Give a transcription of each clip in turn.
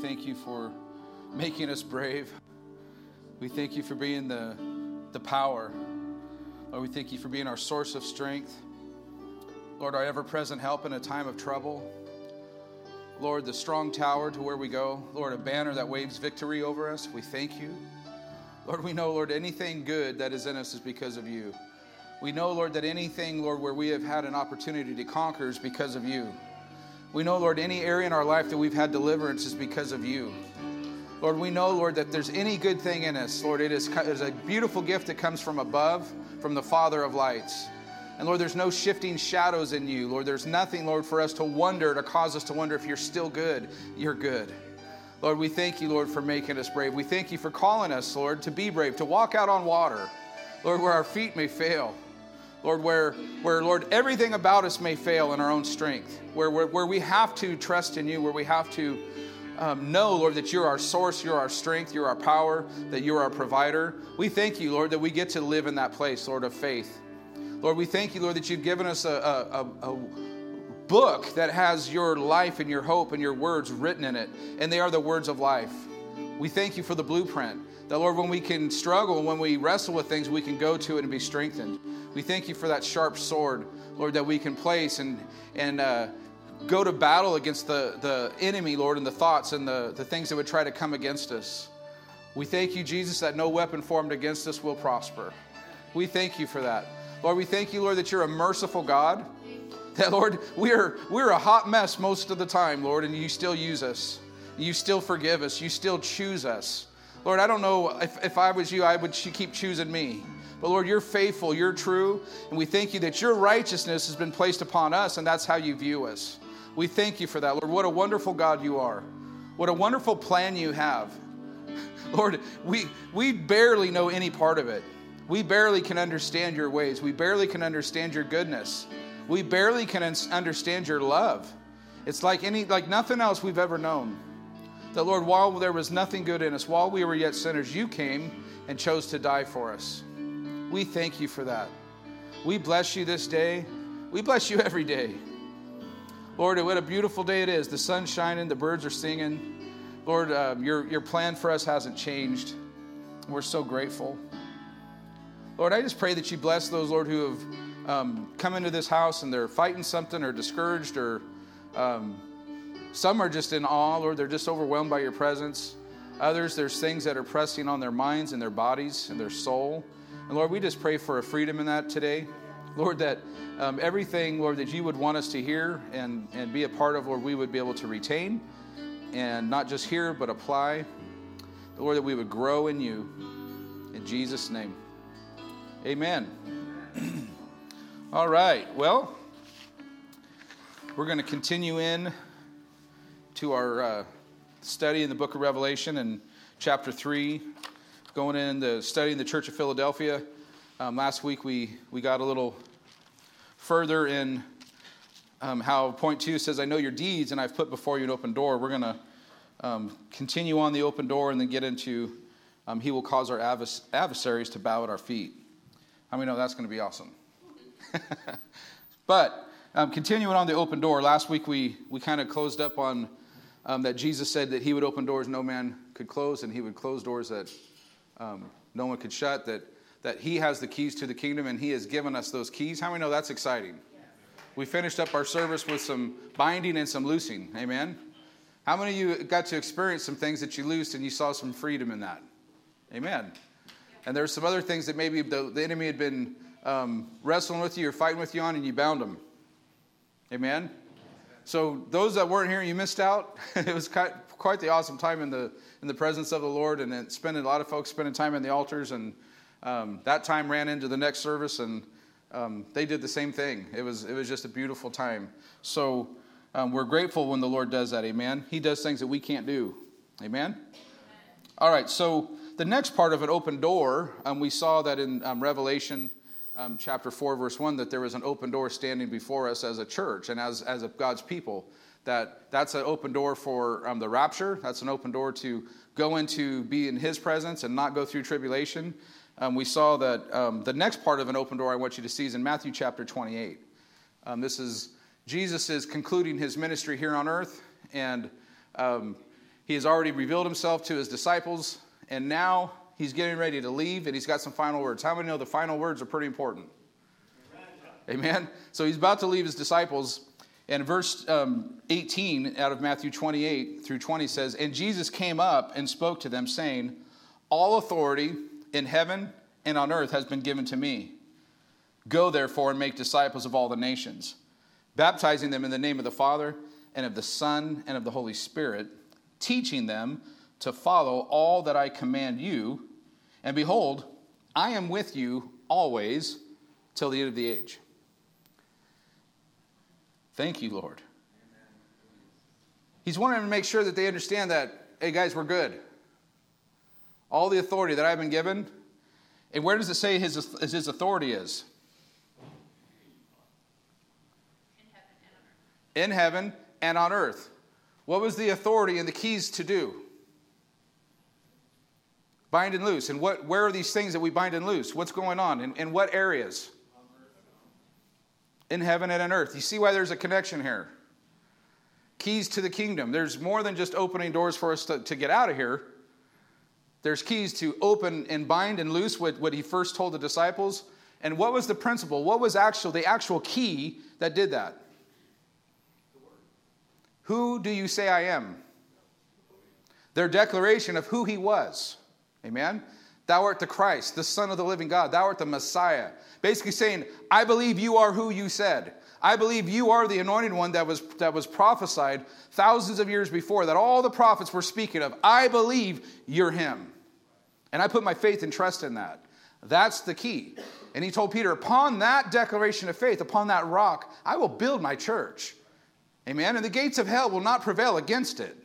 Thank you for making us brave. We thank you for being the, the power. Lord, we thank you for being our source of strength. Lord, our ever present help in a time of trouble. Lord, the strong tower to where we go. Lord, a banner that waves victory over us. We thank you. Lord, we know, Lord, anything good that is in us is because of you. We know, Lord, that anything, Lord, where we have had an opportunity to conquer is because of you. We know, Lord, any area in our life that we've had deliverance is because of you. Lord, we know, Lord, that there's any good thing in us. Lord, it is, it is a beautiful gift that comes from above, from the Father of lights. And Lord, there's no shifting shadows in you. Lord, there's nothing, Lord, for us to wonder, to cause us to wonder if you're still good. You're good. Lord, we thank you, Lord, for making us brave. We thank you for calling us, Lord, to be brave, to walk out on water. Lord, where our feet may fail. Lord, where, where, Lord, everything about us may fail in our own strength, where, where, where we have to trust in you, where we have to um, know, Lord, that you're our source, you're our strength, you're our power, that you're our provider. We thank you, Lord, that we get to live in that place, Lord, of faith. Lord, we thank you, Lord, that you've given us a, a, a, a book that has your life and your hope and your words written in it, and they are the words of life. We thank you for the blueprint. That, Lord, when we can struggle, when we wrestle with things, we can go to it and be strengthened. We thank you for that sharp sword, Lord, that we can place and, and uh, go to battle against the, the enemy, Lord, and the thoughts and the, the things that would try to come against us. We thank you, Jesus, that no weapon formed against us will prosper. We thank you for that. Lord, we thank you, Lord, that you're a merciful God. That, Lord, we're, we're a hot mess most of the time, Lord, and you still use us. You still forgive us. You still choose us. Lord, I don't know if, if I was you, I would keep choosing me. But Lord, you're faithful, you're true, and we thank you that your righteousness has been placed upon us, and that's how you view us. We thank you for that, Lord. What a wonderful God you are. What a wonderful plan you have. Lord, we, we barely know any part of it. We barely can understand your ways. We barely can understand your goodness. We barely can understand your love. It's like any like nothing else we've ever known. That Lord, while there was nothing good in us, while we were yet sinners, you came and chose to die for us. We thank you for that. We bless you this day. We bless you every day. Lord, what a beautiful day it is. The sun's shining, the birds are singing. Lord, um, your, your plan for us hasn't changed. We're so grateful. Lord, I just pray that you bless those, Lord, who have um, come into this house and they're fighting something or discouraged or um, some are just in awe, Lord. They're just overwhelmed by your presence. Others, there's things that are pressing on their minds and their bodies and their soul. And Lord, we just pray for a freedom in that today. Lord, that um, everything, Lord, that you would want us to hear and, and be a part of, Lord, we would be able to retain and not just hear, but apply. Lord, that we would grow in you. In Jesus' name. Amen. All right. Well, we're going to continue in to our uh, study in the book of Revelation and chapter 3 going in the study in the Church of Philadelphia. Um, last week we, we got a little further in um, how point two says, I know your deeds and I've put before you an open door. We're going to um, continue on the open door and then get into um, He will cause our advers- adversaries to bow at our feet. How many know that's going to be awesome? but um, continuing on the open door, last week we, we kind of closed up on um, that Jesus said that He would open doors no man could close and He would close doors that um, no one could shut, that, that He has the keys to the kingdom and He has given us those keys. How many know that's exciting? We finished up our service with some binding and some loosing. Amen? How many of you got to experience some things that you loosed and you saw some freedom in that? Amen. And there's some other things that maybe the, the enemy had been um, wrestling with you or fighting with you on and you bound them. Amen? So those that weren't here, you missed out. it was quite, the awesome time in the in the presence of the Lord, and spending a lot of folks spending time in the altars, and um, that time ran into the next service, and um, they did the same thing. It was it was just a beautiful time. So um, we're grateful when the Lord does that. Amen. He does things that we can't do. Amen. All right. So the next part of an open door, um, we saw that in um, Revelation. Um, chapter 4, verse 1, that there was an open door standing before us as a church and as, as God's people that that's an open door for um, the rapture. That's an open door to go into be in His presence and not go through tribulation. Um, we saw that um, the next part of an open door I want you to see is in Matthew chapter 28. Um, this is Jesus is concluding his ministry here on earth, and um, He has already revealed himself to his disciples, and now he's getting ready to leave, and he's got some final words. How many know the final words are pretty important? Amen. So he's about to leave his disciples. And verse um, 18 out of Matthew 28 through 20 says, And Jesus came up and spoke to them, saying, All authority in heaven and on earth has been given to me. Go therefore and make disciples of all the nations, baptizing them in the name of the Father and of the Son and of the Holy Spirit, teaching them to follow all that I command you. And behold, I am with you always till the end of the age. Thank you, Lord. He's wanting to make sure that they understand that, hey, guys, we're good. All the authority that I've been given, and where does it say his, his authority is? In heaven and on earth. What was the authority and the keys to do? Bind and loose. And what, where are these things that we bind and loose? What's going on? In, in what areas? In heaven and on earth. You see why there's a connection here. Keys to the kingdom. There's more than just opening doors for us to, to get out of here. There's keys to open and bind and loose what, what he first told the disciples. And what was the principle? What was actual the actual key that did that? Who do you say I am? Their declaration of who he was. Amen? Thou art the Christ, the Son of the living God. Thou art the Messiah. Basically saying, I believe you are who you said. I believe you are the anointed one that was, that was prophesied thousands of years before, that all the prophets were speaking of. I believe you're him. And I put my faith and trust in that. That's the key. And he told Peter, Upon that declaration of faith, upon that rock, I will build my church. Amen. And the gates of hell will not prevail against it.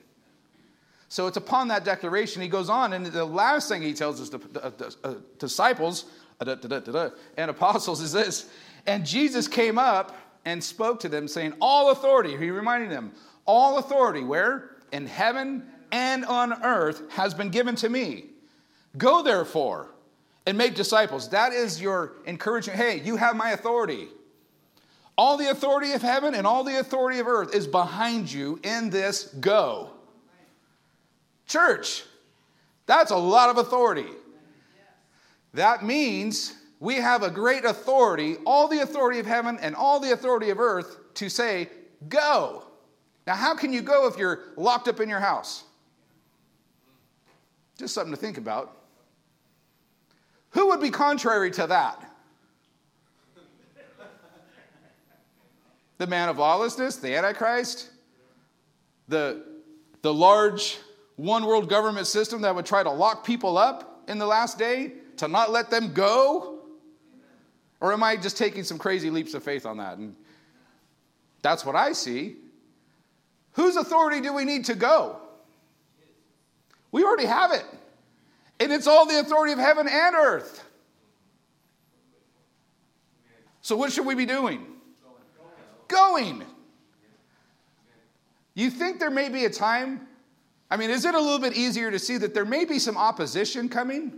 So it's upon that declaration. He goes on, and the last thing he tells his disciples and apostles is this. And Jesus came up and spoke to them, saying, All authority, he reminded them, all authority, where? In heaven and on earth has been given to me. Go therefore and make disciples. That is your encouragement. Hey, you have my authority. All the authority of heaven and all the authority of earth is behind you in this go. Church, that's a lot of authority. That means we have a great authority, all the authority of heaven and all the authority of earth, to say, go. Now, how can you go if you're locked up in your house? Just something to think about. Who would be contrary to that? the man of lawlessness, the Antichrist, the, the large one world government system that would try to lock people up in the last day to not let them go? Or am I just taking some crazy leaps of faith on that? And that's what I see. Whose authority do we need to go? We already have it. And it's all the authority of heaven and earth. So, what should we be doing? going. You think there may be a time? I mean, is it a little bit easier to see that there may be some opposition coming?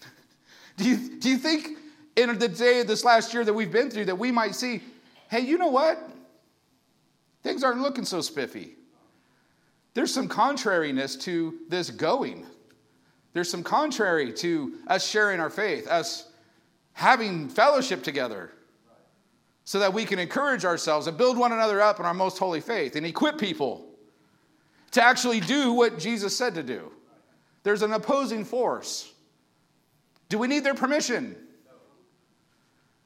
do, you, do you think in the day of this last year that we've been through that we might see, hey, you know what? Things aren't looking so spiffy. There's some contrariness to this going. There's some contrary to us sharing our faith, us having fellowship together so that we can encourage ourselves and build one another up in our most holy faith and equip people to actually do what Jesus said to do. There's an opposing force. Do we need their permission?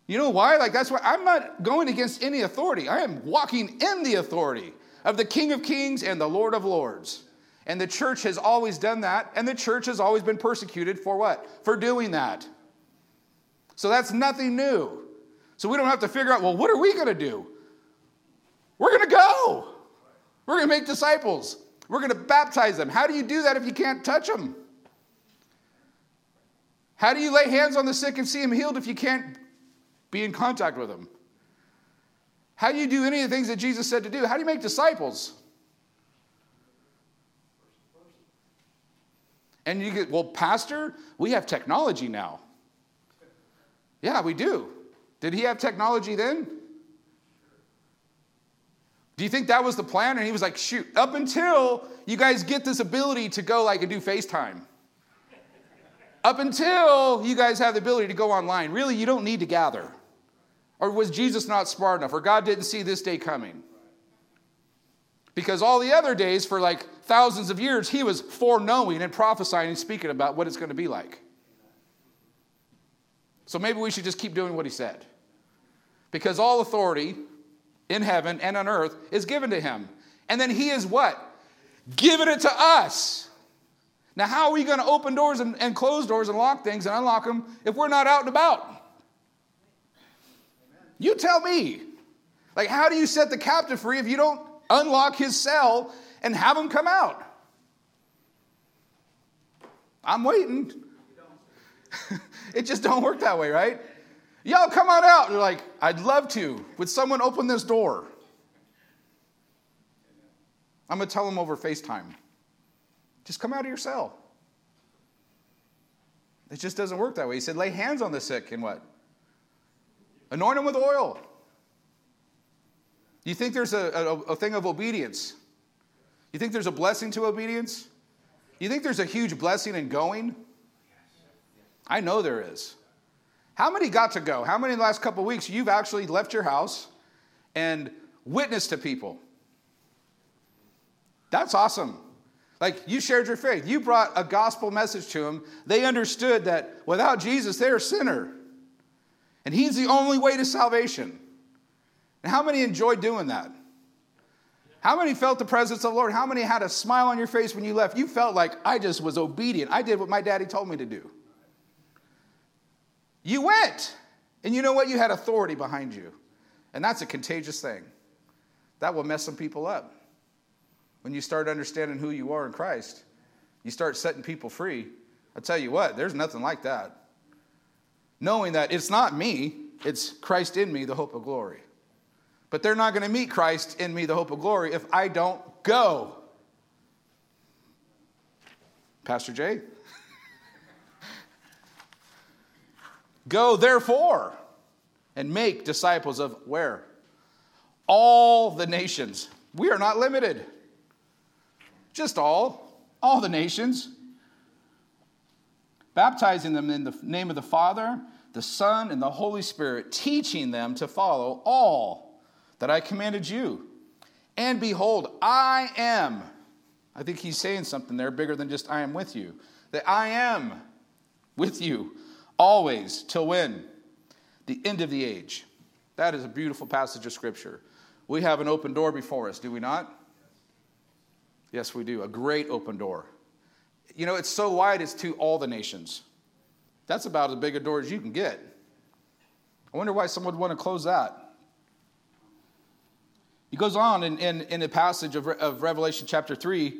You know why? Like, that's why I'm not going against any authority. I am walking in the authority of the King of Kings and the Lord of Lords. And the church has always done that, and the church has always been persecuted for what? For doing that. So that's nothing new. So we don't have to figure out, well, what are we going to do? We're going to go. We're going to make disciples. We're going to baptize them. How do you do that if you can't touch them? How do you lay hands on the sick and see them healed if you can't be in contact with them? How do you do any of the things that Jesus said to do? How do you make disciples? And you get, well, Pastor, we have technology now. Yeah, we do. Did he have technology then? Do you think that was the plan? And he was like, shoot, up until you guys get this ability to go like and do FaceTime. Up until you guys have the ability to go online, really, you don't need to gather. Or was Jesus not smart enough? Or God didn't see this day coming? Because all the other days, for like thousands of years, he was foreknowing and prophesying and speaking about what it's going to be like. So maybe we should just keep doing what he said. Because all authority in heaven and on earth is given to him. And then he is what? Giving it to us. Now, how are we going to open doors and, and close doors and lock things and unlock them if we're not out and about? You tell me. Like, how do you set the captive free if you don't unlock his cell and have him come out? I'm waiting. it just don't work that way, right? Y'all come on out. They're like, I'd love to. Would someone open this door? I'm going to tell them over FaceTime. Just come out of your cell. It just doesn't work that way. He said, lay hands on the sick and what? Anoint them with oil. You think there's a, a, a thing of obedience? You think there's a blessing to obedience? You think there's a huge blessing in going? I know there is. How many got to go? How many in the last couple weeks you've actually left your house and witnessed to people? That's awesome. Like you shared your faith. You brought a gospel message to them. They understood that without Jesus, they're a sinner. And He's the only way to salvation. And how many enjoyed doing that? How many felt the presence of the Lord? How many had a smile on your face when you left? You felt like I just was obedient. I did what my daddy told me to do. You went. And you know what? You had authority behind you. And that's a contagious thing. That will mess some people up. When you start understanding who you are in Christ, you start setting people free. I tell you what, there's nothing like that knowing that it's not me, it's Christ in me, the hope of glory. But they're not going to meet Christ in me, the hope of glory, if I don't go. Pastor Jay? Go therefore and make disciples of where? All the nations. We are not limited. Just all. All the nations baptizing them in the name of the Father, the Son, and the Holy Spirit, teaching them to follow all that I commanded you. And behold, I am. I think he's saying something there bigger than just I am with you. That I am with you always till when? The end of the age. That is a beautiful passage of Scripture. We have an open door before us, do we not? Yes, we do. A great open door. You know, it's so wide, it's to all the nations. That's about as big a door as you can get. I wonder why someone would want to close that. He goes on in, in, in a passage of, of Revelation chapter 3.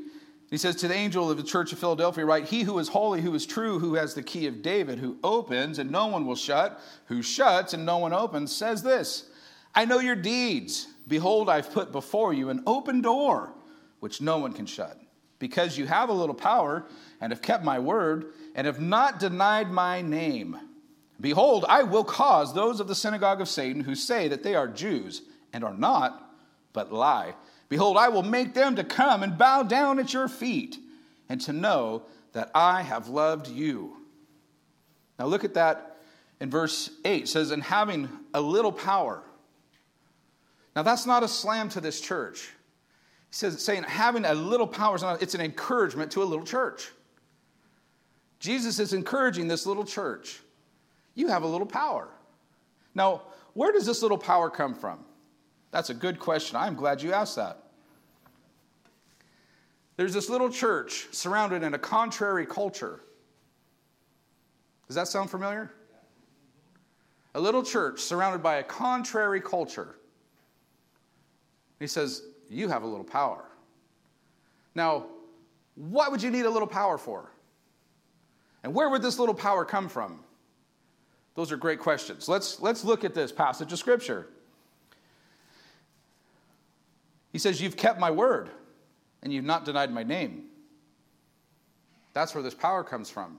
He says, To the angel of the church of Philadelphia, write, He who is holy, who is true, who has the key of David, who opens and no one will shut, who shuts and no one opens, says this I know your deeds. Behold, I've put before you an open door, which no one can shut because you have a little power and have kept my word and have not denied my name. Behold, I will cause those of the synagogue of Satan who say that they are Jews and are not, but lie. Behold, I will make them to come and bow down at your feet and to know that I have loved you. Now look at that in verse 8. It says, And having a little power. Now that's not a slam to this church. He says, saying having a little power is not, it's an encouragement to a little church. Jesus is encouraging this little church. You have a little power. Now, where does this little power come from? That's a good question. I'm glad you asked that. There's this little church surrounded in a contrary culture. Does that sound familiar? A little church surrounded by a contrary culture. He says, you have a little power. Now, what would you need a little power for? And where would this little power come from? Those are great questions. Let's, let's look at this passage of Scripture. He says, You've kept my word, and you've not denied my name. That's where this power comes from.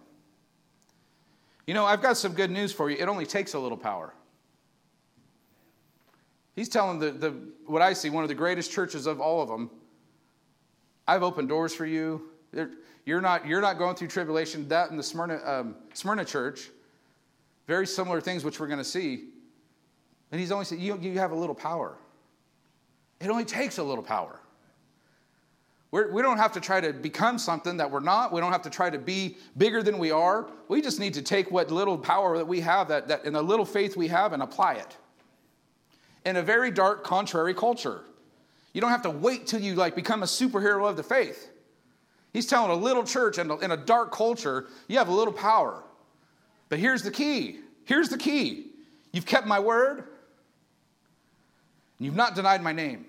You know, I've got some good news for you. It only takes a little power. He's telling the, the what I see, one of the greatest churches of all of them. I've opened doors for you. You're not, you're not going through tribulation. That in the Smyrna, um, Smyrna church, very similar things which we're going to see. And he's only saying, you, you have a little power. It only takes a little power. We're, we do not have to try to become something that we're not. We don't have to try to be bigger than we are. We just need to take what little power that we have, that, that, and the little faith we have, and apply it. In a very dark, contrary culture. You don't have to wait till you like become a superhero of the faith. He's telling a little church in a, in a dark culture, you have a little power. But here's the key. Here's the key. You've kept my word. You've not denied my name.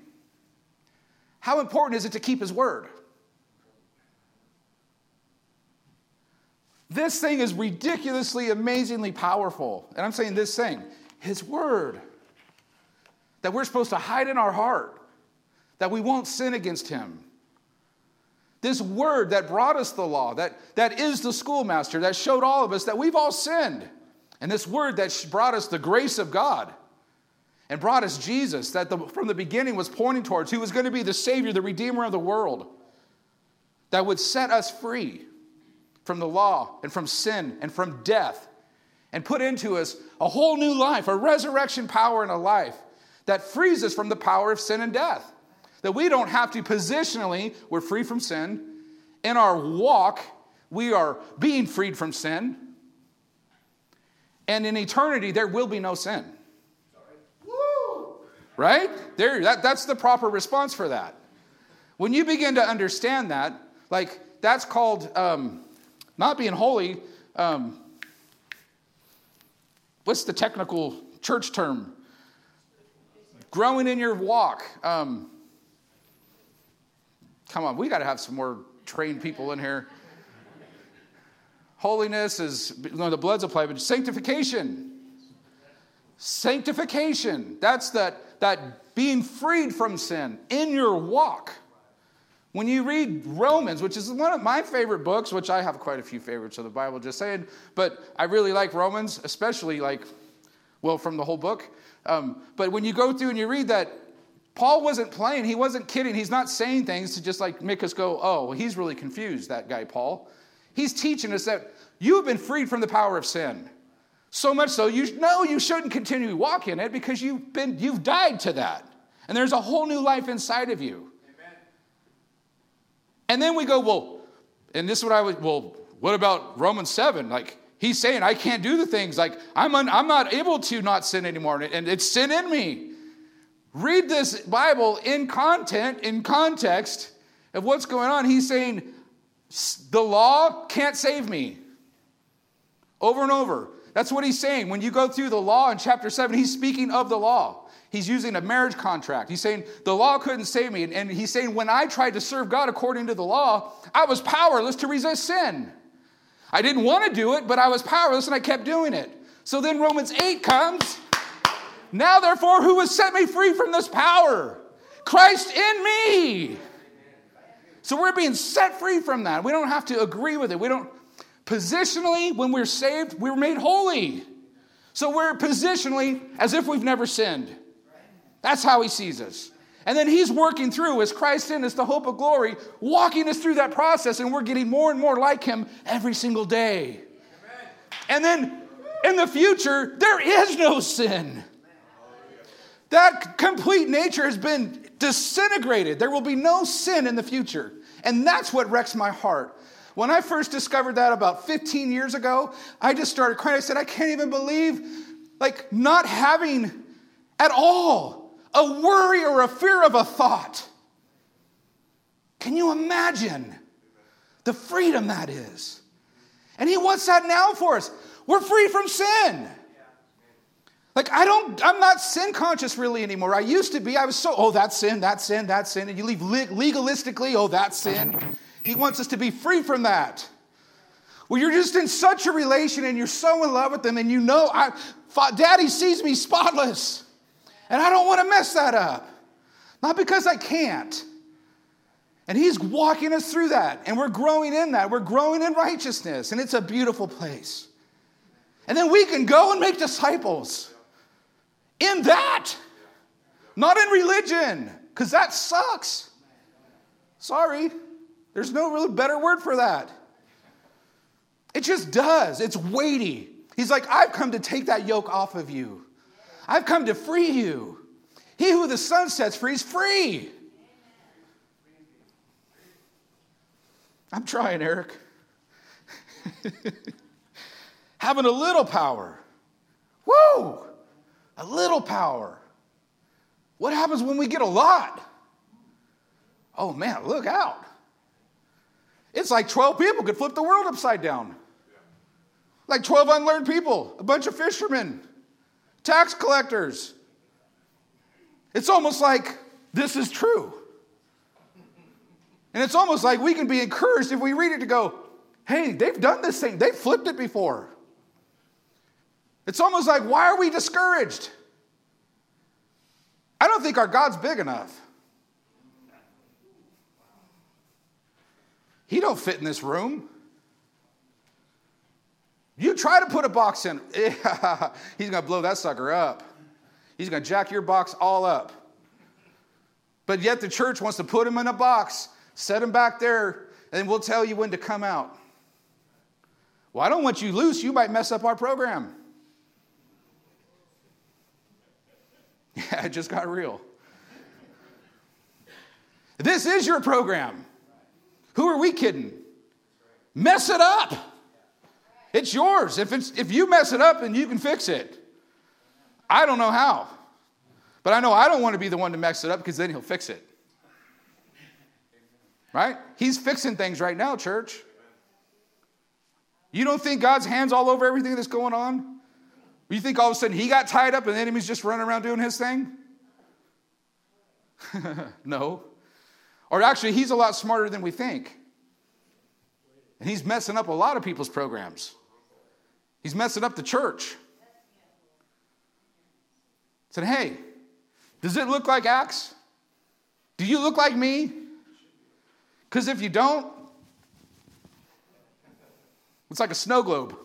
How important is it to keep his word? This thing is ridiculously, amazingly powerful. And I'm saying this thing, his word, that we're supposed to hide in our heart, that we won't sin against him. This word that brought us the law, that, that is the schoolmaster, that showed all of us that we've all sinned. And this word that brought us the grace of God and brought us Jesus that the, from the beginning was pointing towards, who was going to be the Savior, the Redeemer of the world, that would set us free from the law and from sin and from death and put into us a whole new life, a resurrection power and a life that frees us from the power of sin and death. That we don't have to positionally, we're free from sin. In our walk, we are being freed from sin. And in eternity, there will be no sin. Right? There, that, that's the proper response for that. When you begin to understand that, like that's called um, not being holy. Um, what's the technical church term? Growing in your walk. Um, come on, we got to have some more trained people in here. Holiness is no, the blood's applied, but sanctification. Sanctification. That's that, that being freed from sin in your walk. When you read Romans, which is one of my favorite books, which I have quite a few favorites of the Bible, just saying, but I really like Romans, especially like, well, from the whole book. Um, but when you go through and you read that, Paul wasn't playing, he wasn't kidding, he's not saying things to just like make us go, oh, he's really confused, that guy, Paul. He's teaching us that you have been freed from the power of sin. So much so, you know you shouldn't continue to walk in it because you've, been, you've died to that. And there's a whole new life inside of you. Amen. And then we go, well, and this is what I would, well, what about Romans 7? Like, he's saying, I can't do the things. Like, I'm, un, I'm not able to not sin anymore, and it's sin in me. Read this Bible in content, in context of what's going on. He's saying, the law can't save me. Over and over. That's what he's saying. When you go through the law in chapter 7, he's speaking of the law. He's using a marriage contract. He's saying, the law couldn't save me. And he's saying, when I tried to serve God according to the law, I was powerless to resist sin. I didn't want to do it, but I was powerless and I kept doing it. So then Romans 8 comes. Now, therefore, who has set me free from this power? Christ in me. So we're being set free from that. We don't have to agree with it. We don't Positionally, when we're saved, we're made holy. So we're positionally as if we've never sinned. That's how he sees us. And then he's working through, as Christ in us, the hope of glory, walking us through that process, and we're getting more and more like him every single day. And then in the future, there is no sin. That complete nature has been disintegrated. There will be no sin in the future. And that's what wrecks my heart. When I first discovered that about 15 years ago, I just started crying. I said, I can't even believe, like, not having at all a worry or a fear of a thought. Can you imagine the freedom that is? And He wants that now for us. We're free from sin. Like, I don't, I'm not sin conscious really anymore. I used to be. I was so, oh, that's sin, that's sin, that's sin. And you leave legalistically, oh, that's sin. He wants us to be free from that. Well, you're just in such a relation and you're so in love with them, and you know, I, Daddy sees me spotless, and I don't want to mess that up. Not because I can't. And He's walking us through that, and we're growing in that. We're growing in righteousness, and it's a beautiful place. And then we can go and make disciples in that. Not in religion, because that sucks. Sorry. There's no really better word for that. It just does. It's weighty. He's like, I've come to take that yoke off of you. I've come to free you. He who the Son sets free is free. I'm trying, Eric. Having a little power. Woo! A little power. What happens when we get a lot? Oh man, look out. It's like 12 people could flip the world upside down. Like 12 unlearned people, a bunch of fishermen, tax collectors. It's almost like this is true. And it's almost like we can be encouraged if we read it to go, hey, they've done this thing, they've flipped it before. It's almost like, why are we discouraged? I don't think our God's big enough. He don't fit in this room. You try to put a box in, he's going to blow that sucker up. He's going to jack your box all up. But yet the church wants to put him in a box, set him back there, and we'll tell you when to come out. Well, I don't want you loose. You might mess up our program. Yeah, it just got real. This is your program. Who are we kidding? Mess it up. It's yours. If, it's, if you mess it up, then you can fix it. I don't know how. But I know I don't want to be the one to mess it up because then he'll fix it. Right? He's fixing things right now, church. You don't think God's hands all over everything that's going on? You think all of a sudden he got tied up and the enemy's just running around doing his thing? no. Or actually, he's a lot smarter than we think. And he's messing up a lot of people's programs. He's messing up the church. Said, hey, does it look like Acts? Do you look like me? Because if you don't, it's like a snow globe.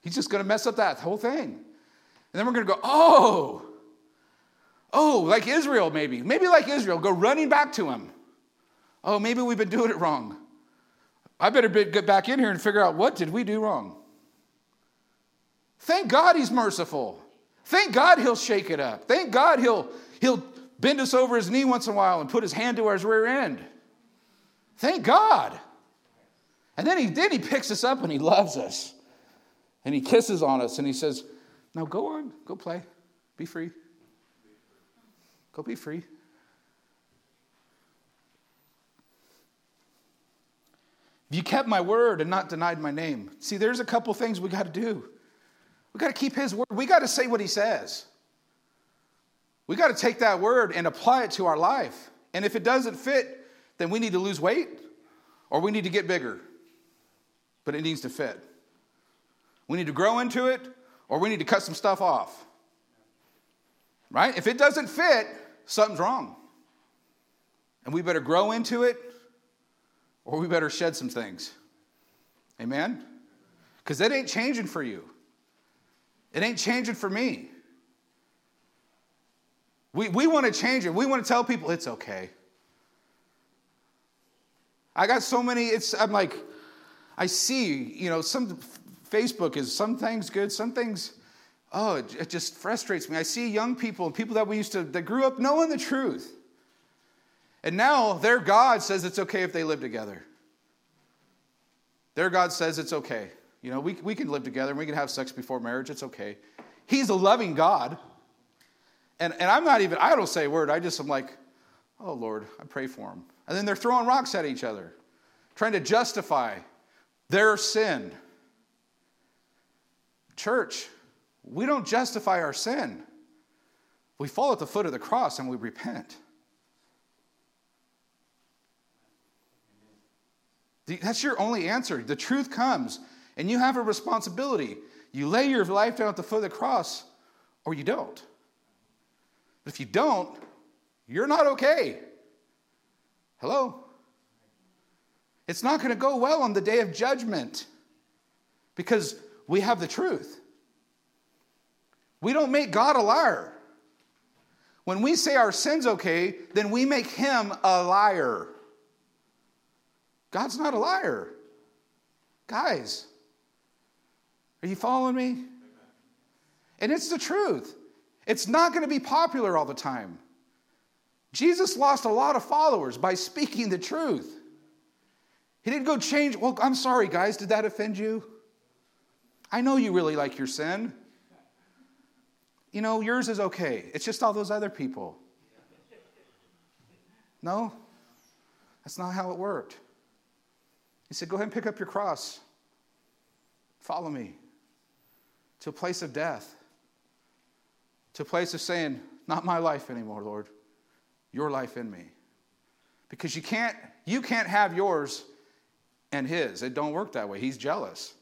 He's just going to mess up that whole thing. And then we're going to go, oh, Oh, like Israel, maybe. Maybe like Israel, go running back to him. Oh, maybe we've been doing it wrong. I better get back in here and figure out what did we do wrong. Thank God he's merciful. Thank God he'll shake it up. Thank God he'll, he'll bend us over his knee once in a while and put his hand to our rear end. Thank God. And then he, then he picks us up and he loves us. And he kisses on us and he says, Now go on, go play, be free. Go be free. If you kept my word and not denied my name. See, there's a couple things we got to do. We got to keep his word. We got to say what he says. We got to take that word and apply it to our life. And if it doesn't fit, then we need to lose weight or we need to get bigger. But it needs to fit. We need to grow into it or we need to cut some stuff off. Right? If it doesn't fit, something's wrong. And we better grow into it or we better shed some things. Amen? Because it ain't changing for you, it ain't changing for me. We, we want to change it. We want to tell people it's okay. I got so many, it's, I'm like, I see, you know, some Facebook is some things good, some things oh, it, just frustrates me. I see young people people that we used to, that grew up knowing the truth. And now their God says it's okay if they live together. Their God says it's okay. You know, we, we can live together and we can have sex before marriage. It's okay. He's a loving God. And, and I'm not even, I don't say a word. I just am like, oh, Lord, I pray for them. And then they're throwing rocks at each other, trying to justify their sin. Church, we don't justify our sin. We fall at the foot of the cross and we repent. That's your only answer. The truth comes, and you have a responsibility. You lay your life down at the foot of the cross, or you don't. But if you don't, you're not okay. Hello? It's not going to go well on the day of judgment because we have the truth. We don't make God a liar. When we say our sin's okay, then we make him a liar. God's not a liar. Guys, are you following me? And it's the truth. It's not going to be popular all the time. Jesus lost a lot of followers by speaking the truth. He didn't go change. Well, I'm sorry, guys. Did that offend you? I know you really like your sin. You know, yours is okay. It's just all those other people. No, that's not how it worked. He said, Go ahead and pick up your cross. Follow me to a place of death, to a place of saying, Not my life anymore, Lord, your life in me. Because you can't, you can't have yours and his. It don't work that way. He's jealous.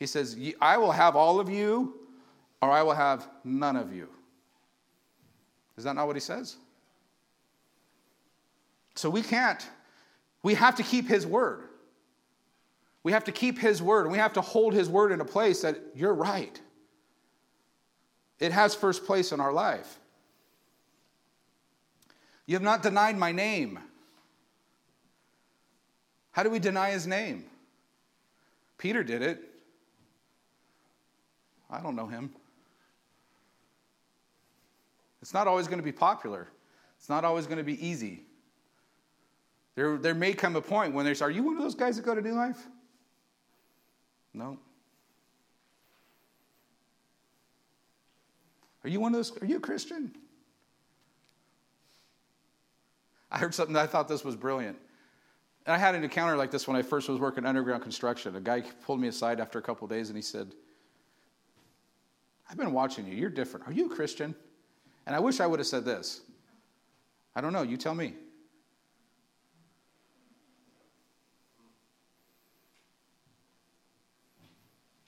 He says, I will have all of you or I will have none of you. Is that not what he says? So we can't, we have to keep his word. We have to keep his word we have to hold his word in a place that you're right. It has first place in our life. You have not denied my name. How do we deny his name? Peter did it. I don't know him. It's not always going to be popular. It's not always going to be easy. There, there may come a point when there's, are Are you one of those guys that go to New Life? No. Are you one of those? Are you a Christian? I heard something I thought this was brilliant. And I had an encounter like this when I first was working underground construction. A guy pulled me aside after a couple days and he said, I've been watching you. You're different. Are you a Christian? And I wish I would have said this. I don't know. You tell me.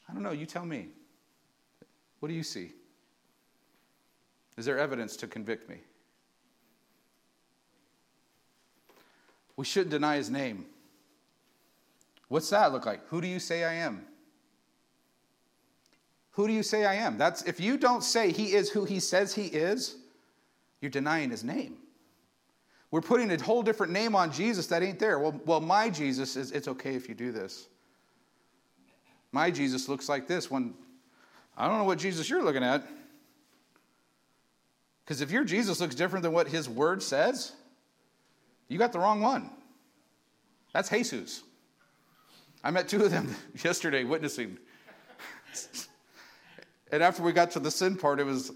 I don't know. You tell me. What do you see? Is there evidence to convict me? We shouldn't deny his name. What's that look like? Who do you say I am? Who do you say I am? That's if you don't say he is who he says he is, you're denying his name. We're putting a whole different name on Jesus that ain't there. Well, well, my Jesus is it's okay if you do this. My Jesus looks like this when I don't know what Jesus you're looking at. Because if your Jesus looks different than what his word says, you got the wrong one. That's Jesus. I met two of them yesterday witnessing. and after we got to the sin part, it was,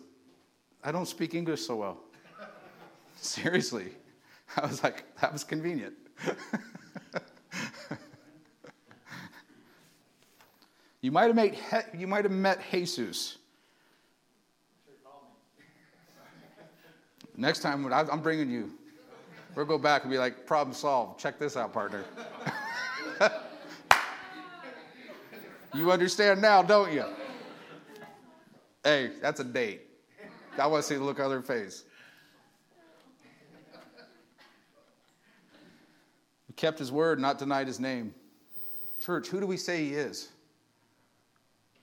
I don't speak English so well. Seriously. I was like, that was convenient. you might have met, you might have met Jesus. Next time, I'm bringing you. We'll go back and be like, problem solved. Check this out, partner. you understand now, don't you? Hey, that's a date. I want to see the look on their face. He kept his word, not denied his name. Church, who do we say he is?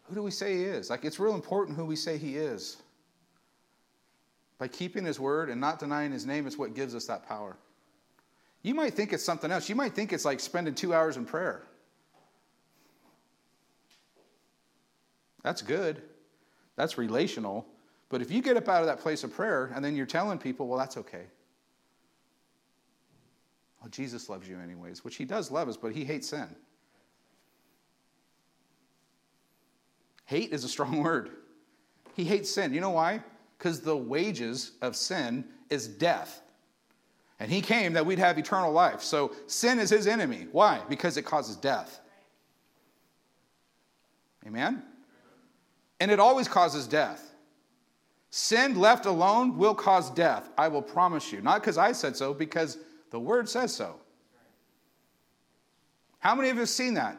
Who do we say he is? Like, it's real important who we say he is. By keeping his word and not denying his name is what gives us that power. You might think it's something else. You might think it's like spending two hours in prayer. That's good. That's relational. But if you get up out of that place of prayer and then you're telling people, well, that's okay. Well, Jesus loves you anyways, which he does love us, but he hates sin. Hate is a strong word. He hates sin. You know why? Because the wages of sin is death. And he came that we'd have eternal life. So sin is his enemy. Why? Because it causes death. Amen? And it always causes death. Sin left alone will cause death. I will promise you. Not because I said so, because the word says so. How many of you have seen that?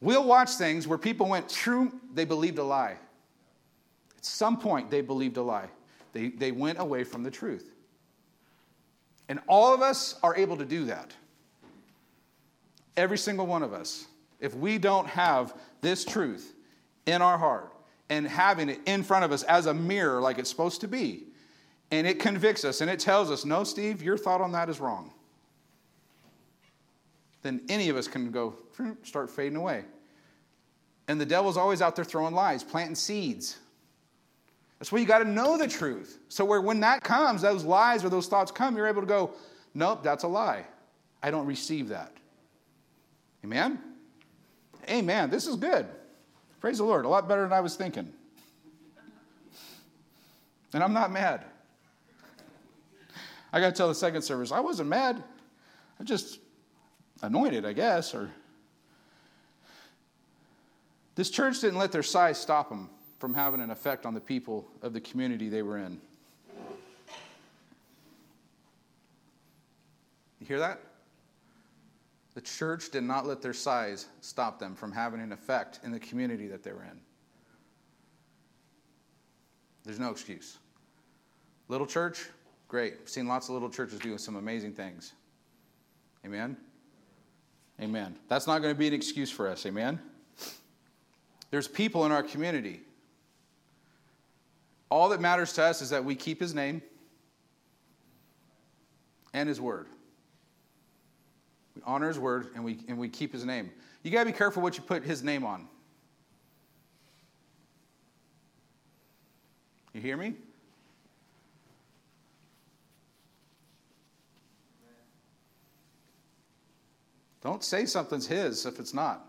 We'll watch things where people went true, they believed a lie. At some point, they believed a lie. They, they went away from the truth. And all of us are able to do that. Every single one of us. If we don't have this truth in our heart, and having it in front of us as a mirror like it's supposed to be. And it convicts us and it tells us, no, Steve, your thought on that is wrong. Then any of us can go start fading away. And the devil's always out there throwing lies, planting seeds. That's why you got to know the truth. So where when that comes, those lies or those thoughts come, you're able to go, nope, that's a lie. I don't receive that. Amen? Amen. This is good. Praise the Lord. A lot better than I was thinking. And I'm not mad. I got to tell the second service, I wasn't mad. I just anointed, I guess, or this church didn't let their size stop them from having an effect on the people of the community they were in. You hear that? The church did not let their size stop them from having an effect in the community that they were in. There's no excuse. Little church, great. I've seen lots of little churches doing some amazing things. Amen? Amen. That's not going to be an excuse for us. Amen? There's people in our community. All that matters to us is that we keep his name and his word. We honor his word and we, and we keep his name. You got to be careful what you put his name on. You hear me? Don't say something's his if it's not.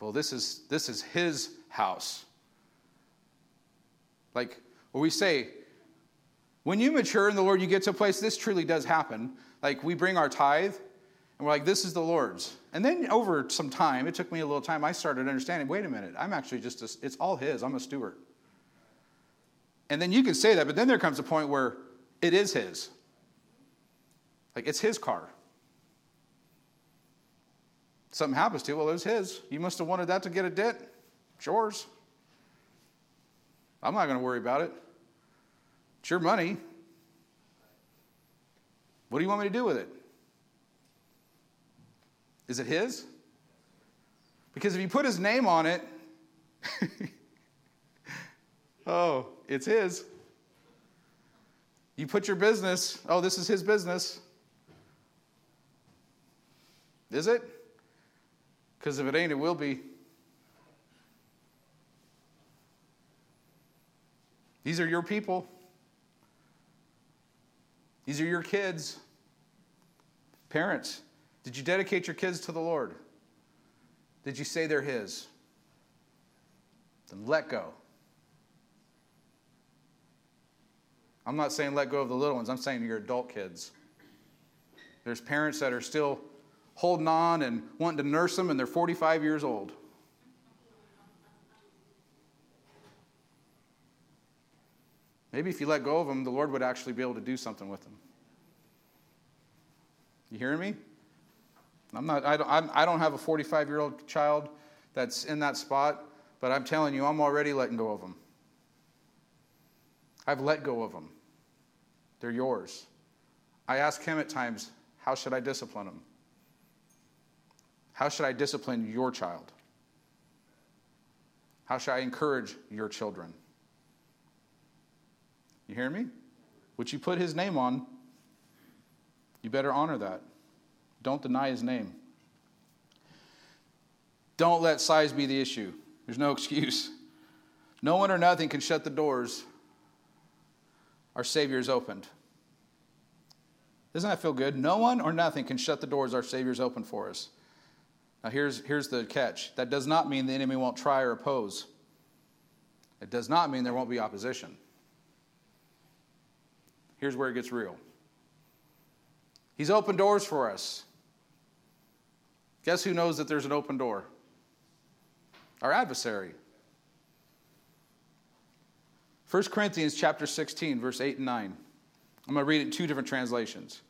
Well, this is this is his house. Like when we say, when you mature in the Lord, you get to a place, this truly does happen. Like we bring our tithe and we're like, this is the Lord's. And then over some time, it took me a little time, I started understanding, wait a minute, I'm actually just, a, it's all his. I'm a steward. And then you can say that, but then there comes a point where it is his. Like it's his car something happens to it, well, it was his. You must have wanted that to get a dent. It's yours. I'm not going to worry about it. It's your money. What do you want me to do with it? Is it his? Because if you put his name on it, oh, it's his. You put your business, oh, this is his business. Is it? Because if it ain't, it will be. These are your people. These are your kids. Parents, did you dedicate your kids to the Lord? Did you say they're His? Then let go. I'm not saying let go of the little ones, I'm saying your adult kids. There's parents that are still holding on and wanting to nurse them, and they're 45 years old. Maybe if you let go of them, the Lord would actually be able to do something with them. You hearing me? I'm not, I, don't, I don't have a 45 year old child that's in that spot, but I'm telling you, I'm already letting go of them. I've let go of them. They're yours. I ask him at times, How should I discipline them? How should I discipline your child? How should I encourage your children? You hear me? Which you put his name on, you better honor that. Don't deny his name. Don't let size be the issue. There's no excuse. No one or nothing can shut the doors our Savior's opened. Doesn't that feel good? No one or nothing can shut the doors our Savior's opened for us. Now, here's, here's the catch that does not mean the enemy won't try or oppose, it does not mean there won't be opposition. Here's where it gets real He's opened doors for us. Guess who knows that there's an open door? Our adversary. 1 Corinthians chapter 16, verse 8 and 9. I'm going to read it in two different translations.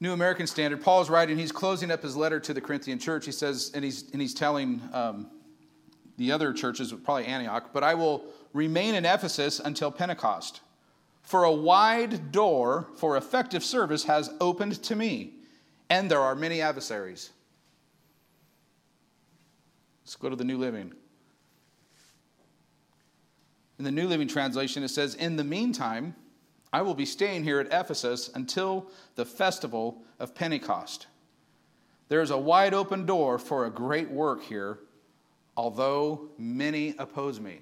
New American Standard, Paul's writing, he's closing up his letter to the Corinthian church. He says, and he's, and he's telling um, the other churches, probably Antioch, but I will remain in Ephesus until Pentecost. For a wide door for effective service has opened to me, and there are many adversaries. Let's go to the New Living. In the New Living Translation, it says, In the meantime, I will be staying here at Ephesus until the festival of Pentecost. There is a wide open door for a great work here, although many oppose me.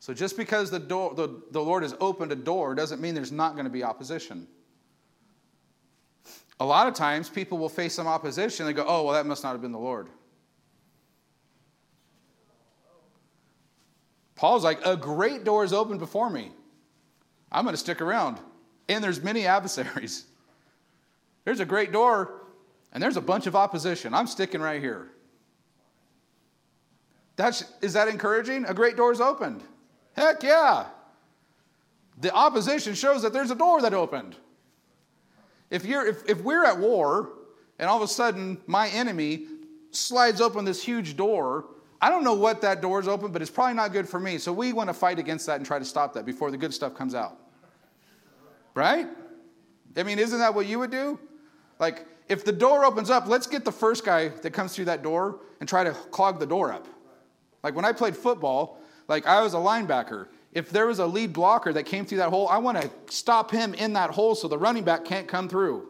So just because the, door, the, the Lord has opened a door doesn't mean there's not going to be opposition. A lot of times people will face some opposition and they go, oh, well, that must not have been the Lord. Paul's like, a great door is open before me. I'm going to stick around. And there's many adversaries. There's a great door, and there's a bunch of opposition. I'm sticking right here. That's, is that encouraging? A great door is opened. Heck yeah. The opposition shows that there's a door that opened. If, you're, if, if we're at war and all of a sudden my enemy slides open this huge door, I don't know what that door is open, but it's probably not good for me. So we want to fight against that and try to stop that before the good stuff comes out. Right? I mean, isn't that what you would do? Like, if the door opens up, let's get the first guy that comes through that door and try to clog the door up. Like when I played football, like I was a linebacker. If there was a lead blocker that came through that hole, I want to stop him in that hole so the running back can't come through.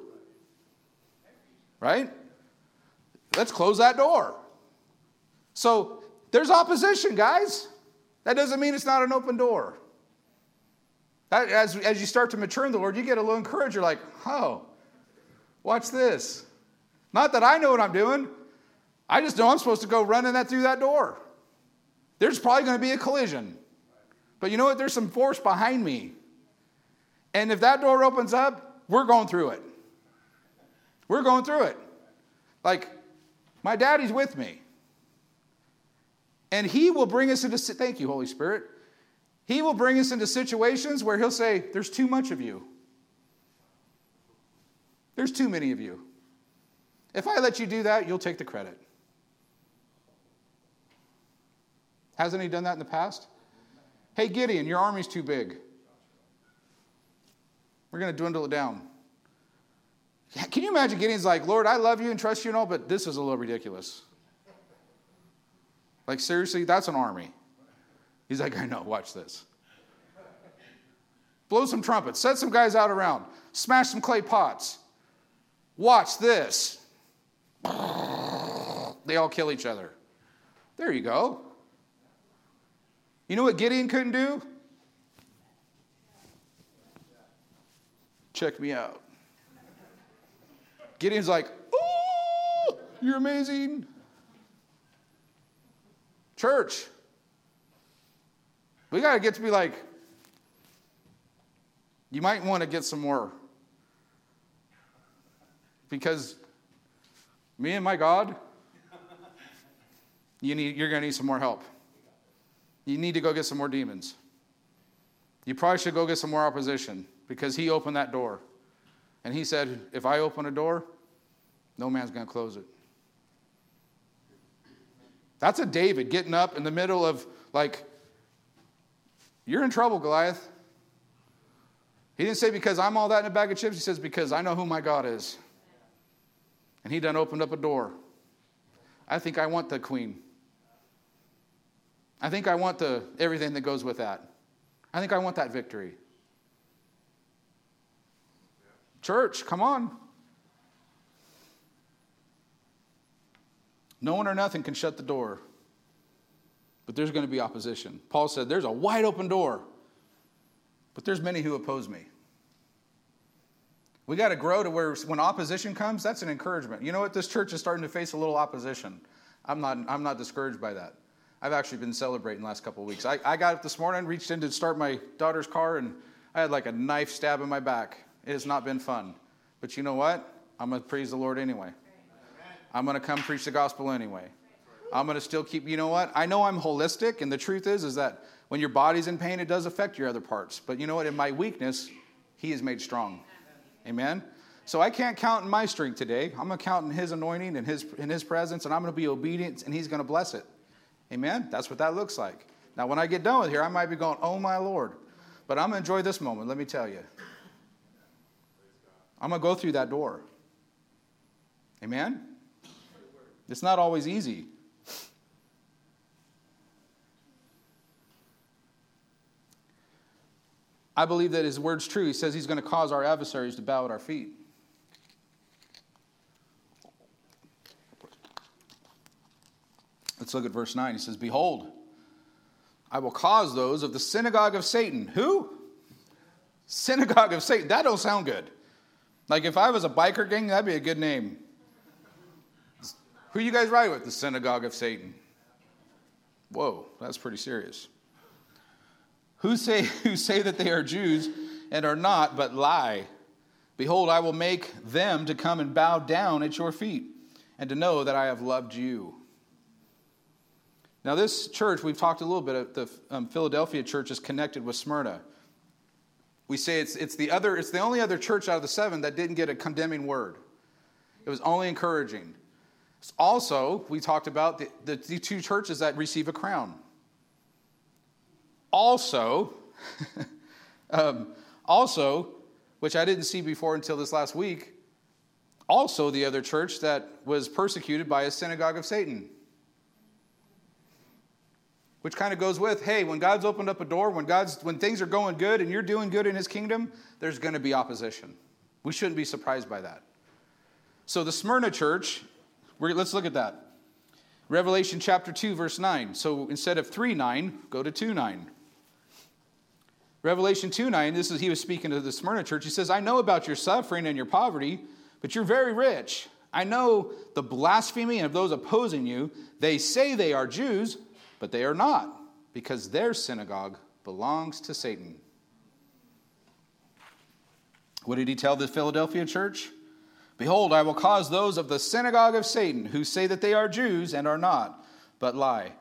Right? Let's close that door. So there's opposition, guys. That doesn't mean it's not an open door. That, as, as you start to mature in the Lord, you get a little encouraged. You're like, oh, watch this. Not that I know what I'm doing. I just know I'm supposed to go running that through that door. There's probably going to be a collision. But you know what? There's some force behind me. And if that door opens up, we're going through it. We're going through it. Like, my daddy's with me. And he will bring us into, thank you, Holy Spirit. He will bring us into situations where he'll say, There's too much of you. There's too many of you. If I let you do that, you'll take the credit. Hasn't he done that in the past? Hey, Gideon, your army's too big. We're going to dwindle it down. Can you imagine Gideon's like, Lord, I love you and trust you and all, but this is a little ridiculous. Like, seriously, that's an army. He's like, I know, watch this. Blow some trumpets, set some guys out around, smash some clay pots. Watch this. They all kill each other. There you go. You know what Gideon couldn't do? Check me out. Gideon's like, oh, you're amazing. Church, we got to get to be like, you might want to get some more. Because me and my God, you need, you're going to need some more help. You need to go get some more demons. You probably should go get some more opposition because he opened that door. And he said, If I open a door, no man's going to close it. That's a David getting up in the middle of, like, you're in trouble, Goliath. He didn't say because I'm all that in a bag of chips. He says because I know who my God is. And he done opened up a door. I think I want the queen. I think I want the everything that goes with that. I think I want that victory. Church, come on. No one or nothing can shut the door, but there's going to be opposition. Paul said, There's a wide open door, but there's many who oppose me. We got to grow to where when opposition comes, that's an encouragement. You know what? This church is starting to face a little opposition. I'm not, I'm not discouraged by that. I've actually been celebrating the last couple of weeks. I, I got up this morning, reached in to start my daughter's car, and I had like a knife stab in my back. It has not been fun. But you know what? I'm going to praise the Lord anyway. I'm going to come preach the gospel anyway. I'm going to still keep, you know what? I know I'm holistic, and the truth is, is that when your body's in pain, it does affect your other parts. But you know what? In my weakness, He is made strong. Amen? So I can't count in my strength today. I'm going to count in His anointing and His, in His presence, and I'm going to be obedient, and He's going to bless it. Amen? That's what that looks like. Now, when I get done with here, I might be going, oh my Lord. But I'm going to enjoy this moment, let me tell you. I'm going to go through that door. Amen? It's not always easy. I believe that his word's true. He says he's going to cause our adversaries to bow at our feet. Let's look at verse 9. He says, Behold, I will cause those of the synagogue of Satan. Who? Synagogue of Satan. That don't sound good. Like if I was a biker gang, that'd be a good name. Who you guys ride with? The synagogue of Satan. Whoa, that's pretty serious. Who say, who say that they are Jews and are not, but lie? Behold, I will make them to come and bow down at your feet, and to know that I have loved you. Now, this church, we've talked a little bit, the um, Philadelphia church is connected with Smyrna. We say it's, it's, the other, it's the only other church out of the seven that didn't get a condemning word. It was only encouraging. Also, we talked about the, the, the two churches that receive a crown. Also, um, also, which I didn't see before until this last week, also the other church that was persecuted by a synagogue of Satan. Which kind of goes with, hey, when God's opened up a door, when God's when things are going good and you're doing good in his kingdom, there's going to be opposition. We shouldn't be surprised by that. So the Smyrna church let's look at that. Revelation chapter 2, verse 9. So instead of 3 9, go to 2 9. Revelation 2 9, this is he was speaking to the Smyrna church. He says, I know about your suffering and your poverty, but you're very rich. I know the blasphemy of those opposing you. They say they are Jews, but they are not, because their synagogue belongs to Satan. What did he tell the Philadelphia church? Behold, I will cause those of the synagogue of Satan who say that they are Jews and are not, but lie.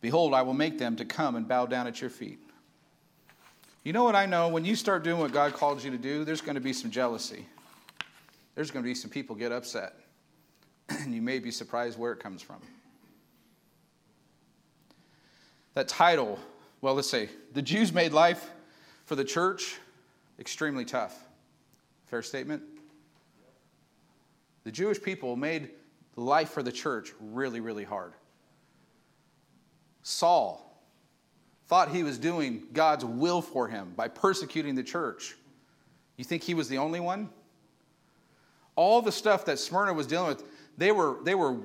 Behold, I will make them to come and bow down at your feet. You know what I know? When you start doing what God called you to do, there's going to be some jealousy. There's going to be some people get upset. And you may be surprised where it comes from. That title, well, let's say, the Jews made life for the church extremely tough. Fair statement? The Jewish people made life for the church really, really hard. Saul thought he was doing God's will for him by persecuting the church. You think he was the only one? All the stuff that Smyrna was dealing with, they were, they were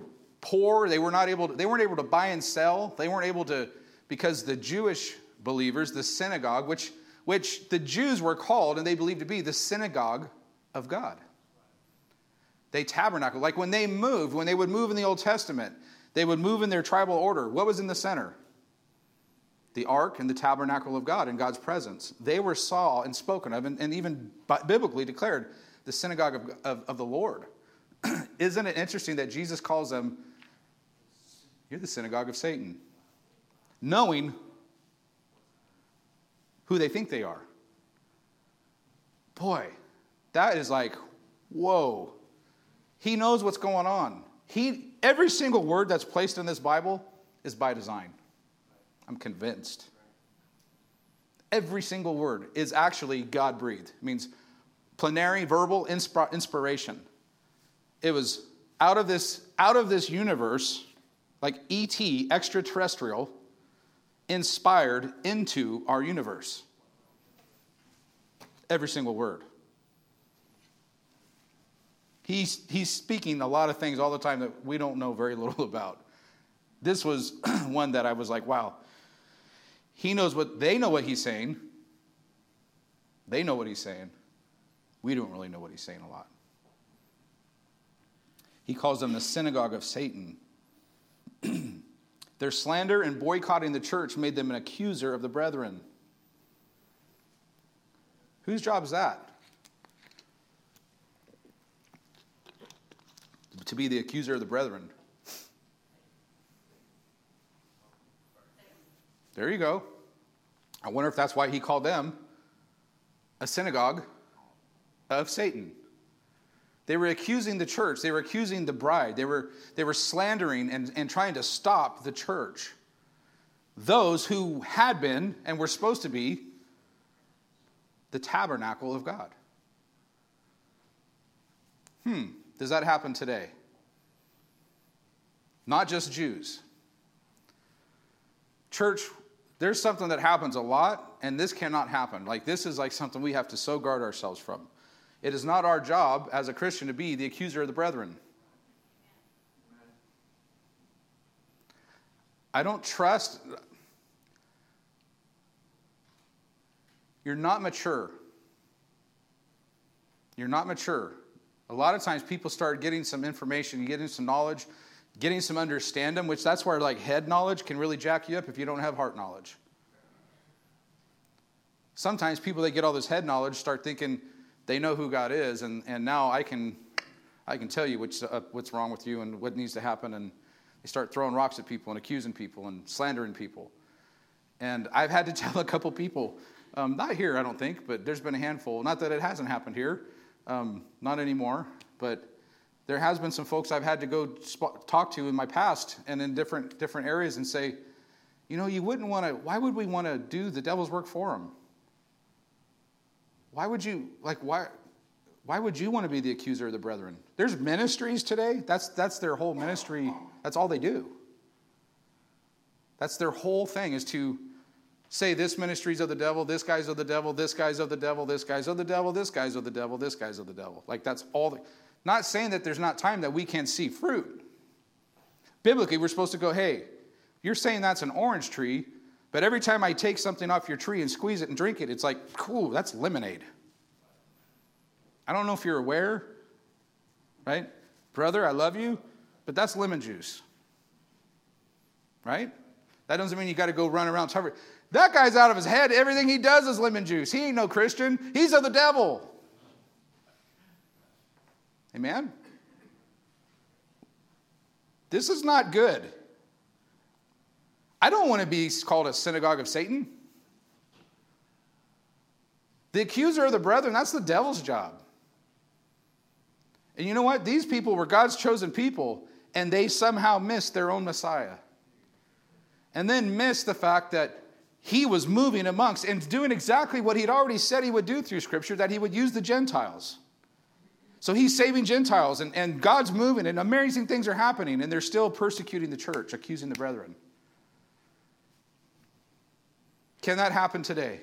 poor. They, were not able to, they weren't able to buy and sell. They weren't able to, because the Jewish believers, the synagogue, which, which the Jews were called and they believed to be the synagogue of God. They tabernacle. Like when they moved, when they would move in the Old Testament, they would move in their tribal order. What was in the center? The ark and the tabernacle of God in God's presence. They were saw and spoken of, and, and even biblically declared the synagogue of, of, of the Lord. Isn't it interesting that Jesus calls them, You're the synagogue of Satan, knowing who they think they are? Boy, that is like, whoa. He knows what's going on. He, every single word that's placed in this Bible is by design. I'm convinced. Every single word is actually God breathed. It means plenary, verbal inspiration. It was out of this, out of this universe, like ET, extraterrestrial, inspired into our universe. Every single word. He's, he's speaking a lot of things all the time that we don't know very little about. This was one that I was like, wow. He knows what, they know what he's saying. They know what he's saying. We don't really know what he's saying a lot. He calls them the synagogue of Satan. Their slander and boycotting the church made them an accuser of the brethren. Whose job is that? to be the accuser of the brethren. There you go. I wonder if that's why he called them a synagogue of Satan. They were accusing the church, they were accusing the bride, they were, they were slandering and, and trying to stop the church. Those who had been and were supposed to be the tabernacle of God. Hmm. Does that happen today? Not just Jews. Church, there's something that happens a lot, and this cannot happen. Like, this is like something we have to so guard ourselves from. It is not our job as a Christian to be the accuser of the brethren. I don't trust. You're not mature. You're not mature. A lot of times people start getting some information, getting some knowledge, getting some understanding, which that's where like head knowledge can really jack you up if you don't have heart knowledge. Sometimes people that get all this head knowledge start thinking they know who God is, and, and now I can, I can tell you which, uh, what's wrong with you and what needs to happen. And they start throwing rocks at people and accusing people and slandering people. And I've had to tell a couple people, um, not here, I don't think, but there's been a handful. Not that it hasn't happened here, um, not anymore, but there has been some folks I've had to go sp- talk to in my past and in different different areas and say, you know, you wouldn't want to. Why would we want to do the devil's work for him? Why would you like why? Why would you want to be the accuser of the brethren? There's ministries today. That's that's their whole ministry. That's all they do. That's their whole thing is to say this ministry's of the devil, this guy's of the devil, this guy's of the devil, this guy's of the devil, this guy's of the devil, this guy's of the devil. Like that's all. The, not saying that there's not time that we can see fruit. Biblically, we're supposed to go, hey, you're saying that's an orange tree, but every time I take something off your tree and squeeze it and drink it, it's like, cool, that's lemonade. I don't know if you're aware, right? Brother, I love you, but that's lemon juice. Right? That doesn't mean you got to go run around. That guy's out of his head. Everything he does is lemon juice. He ain't no Christian. He's of the devil. Amen? This is not good. I don't want to be called a synagogue of Satan. The accuser of the brethren, that's the devil's job. And you know what? These people were God's chosen people, and they somehow missed their own Messiah. And then missed the fact that he was moving amongst and doing exactly what he'd already said he would do through Scripture, that he would use the Gentiles. So he's saving Gentiles, and, and God's moving, and amazing things are happening, and they're still persecuting the church, accusing the brethren. Can that happen today?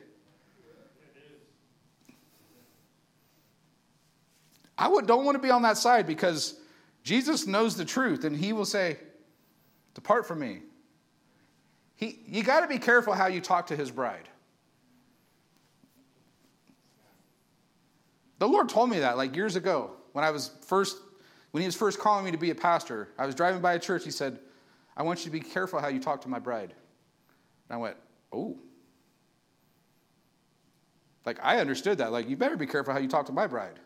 I would, don't want to be on that side because Jesus knows the truth, and he will say, Depart from me. He, you got to be careful how you talk to his bride. The Lord told me that like years ago when I was first, when He was first calling me to be a pastor. I was driving by a church. He said, I want you to be careful how you talk to my bride. And I went, Oh. Like, I understood that. Like, you better be careful how you talk to my bride.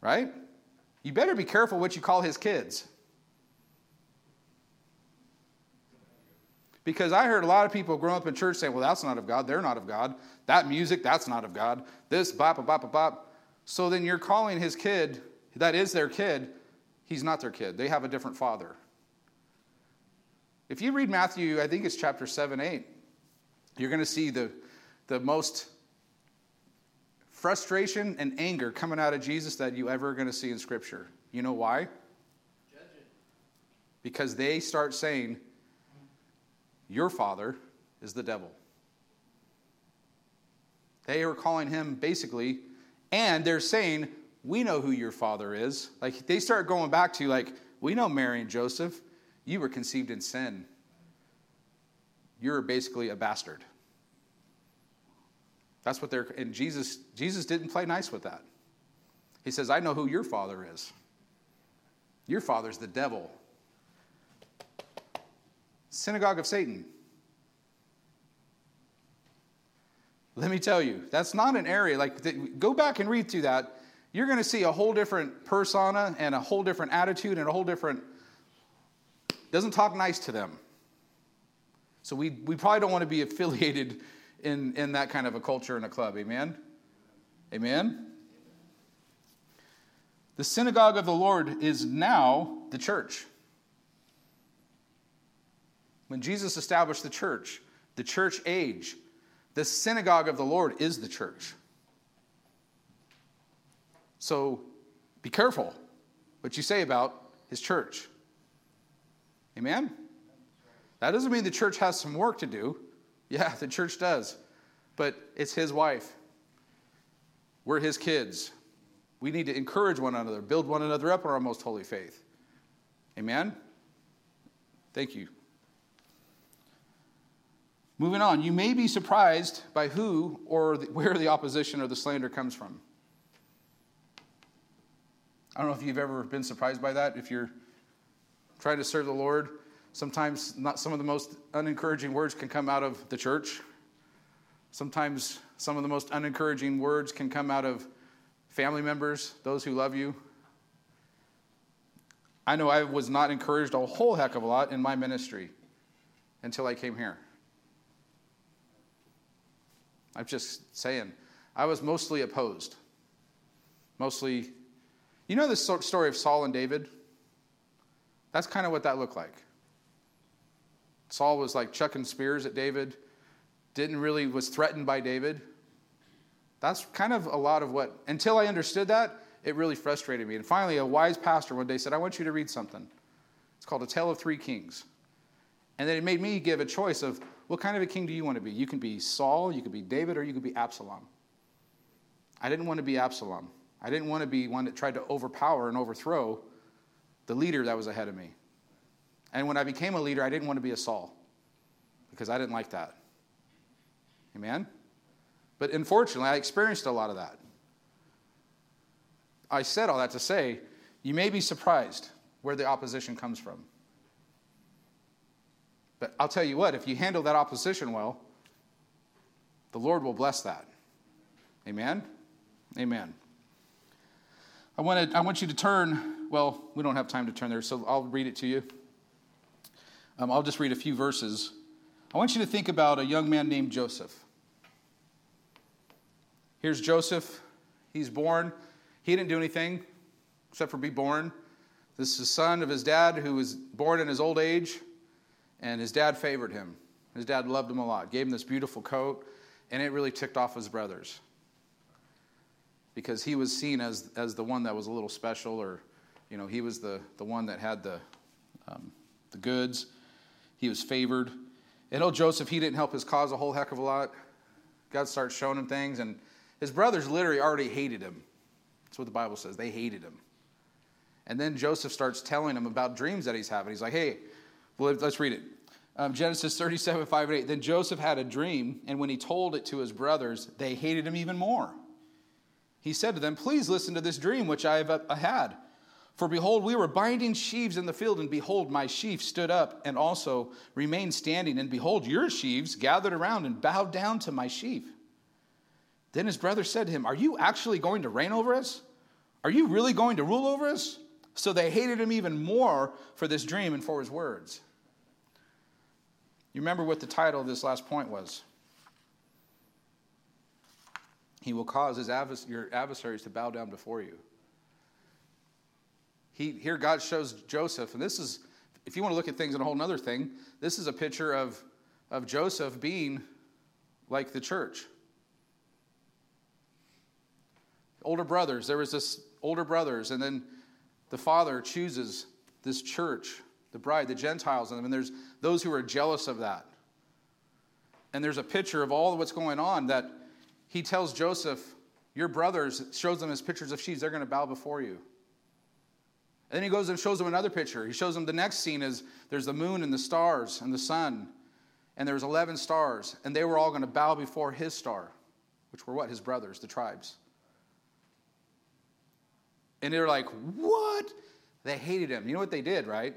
Right? You better be careful what you call his kids. Because I heard a lot of people growing up in church saying, well, that's not of God. They're not of God. That music, that's not of God. This, bop, bop, bop, bop. So then you're calling his kid, that is their kid, he's not their kid. They have a different father. If you read Matthew, I think it's chapter 7, 8, you're going to see the, the most frustration and anger coming out of Jesus that you ever going to see in Scripture. You know why? Because they start saying, your father is the devil. They are calling him basically, and they're saying, We know who your father is. Like they start going back to, you, like, we know Mary and Joseph. You were conceived in sin. You're basically a bastard. That's what they're, and Jesus, Jesus didn't play nice with that. He says, I know who your father is. Your father's the devil synagogue of Satan. Let me tell you, that's not an area like go back and read through that. You're going to see a whole different persona and a whole different attitude and a whole different doesn't talk nice to them. So we, we probably don't want to be affiliated in, in that kind of a culture and a club. Amen? Amen? The synagogue of the Lord is now the church. When Jesus established the church, the church age, the synagogue of the Lord is the church. So be careful what you say about his church. Amen? That doesn't mean the church has some work to do. Yeah, the church does. But it's his wife. We're his kids. We need to encourage one another, build one another up in our most holy faith. Amen? Thank you. Moving on, you may be surprised by who or the, where the opposition or the slander comes from. I don't know if you've ever been surprised by that. If you're trying to serve the Lord, sometimes not some of the most unencouraging words can come out of the church. Sometimes some of the most unencouraging words can come out of family members, those who love you. I know I was not encouraged a whole heck of a lot in my ministry until I came here. I'm just saying, I was mostly opposed. Mostly, you know the story of Saul and David? That's kind of what that looked like. Saul was like chucking spears at David didn't really, was threatened by David. That's kind of a lot of what, until I understood that, it really frustrated me. And finally, a wise pastor one day said, I want you to read something. It's called A Tale of Three Kings. And then it made me give a choice of what kind of a king do you want to be? You can be Saul, you could be David, or you could be Absalom. I didn't want to be Absalom. I didn't want to be one that tried to overpower and overthrow the leader that was ahead of me. And when I became a leader, I didn't want to be a Saul because I didn't like that. Amen? But unfortunately, I experienced a lot of that. I said all that to say, you may be surprised where the opposition comes from. But I'll tell you what, if you handle that opposition well, the Lord will bless that. Amen? Amen. I, wanted, I want you to turn, well, we don't have time to turn there, so I'll read it to you. Um, I'll just read a few verses. I want you to think about a young man named Joseph. Here's Joseph. He's born. He didn't do anything except for be born. This is the son of his dad who was born in his old age, and his dad favored him. His dad loved him a lot, gave him this beautiful coat, and it really ticked off his brothers because he was seen as, as the one that was a little special, or, you know, he was the, the one that had the, um, the goods. He was favored. And old Joseph, he didn't help his cause a whole heck of a lot. God starts showing him things, and his brothers literally already hated him. That's what the Bible says. They hated him. And then Joseph starts telling him about dreams that he's having. He's like, hey, well, let's read it. Um, Genesis 37, 5 and 8. Then Joseph had a dream, and when he told it to his brothers, they hated him even more. He said to them, Please listen to this dream which I have uh, had. For behold, we were binding sheaves in the field, and behold, my sheaf stood up and also remained standing. And behold, your sheaves gathered around and bowed down to my sheaf. Then his brother said to him, Are you actually going to reign over us? Are you really going to rule over us? So they hated him even more for this dream and for his words. You remember what the title of this last point was? He will cause his your adversaries to bow down before you. He, here, God shows Joseph, and this is, if you want to look at things in a whole other thing, this is a picture of, of Joseph being like the church older brothers. There was this older brothers, and then the father chooses this church, the bride, the Gentiles and there's those who are jealous of that. And there's a picture of all what's going on that he tells Joseph, Your brothers, shows them as pictures of sheep, they're going to bow before you. And then he goes and shows them another picture. He shows them the next scene is there's the moon and the stars and the sun, and there's 11 stars, and they were all going to bow before his star, which were what? His brothers, the tribes. And they're like, What? They hated him. You know what they did, right?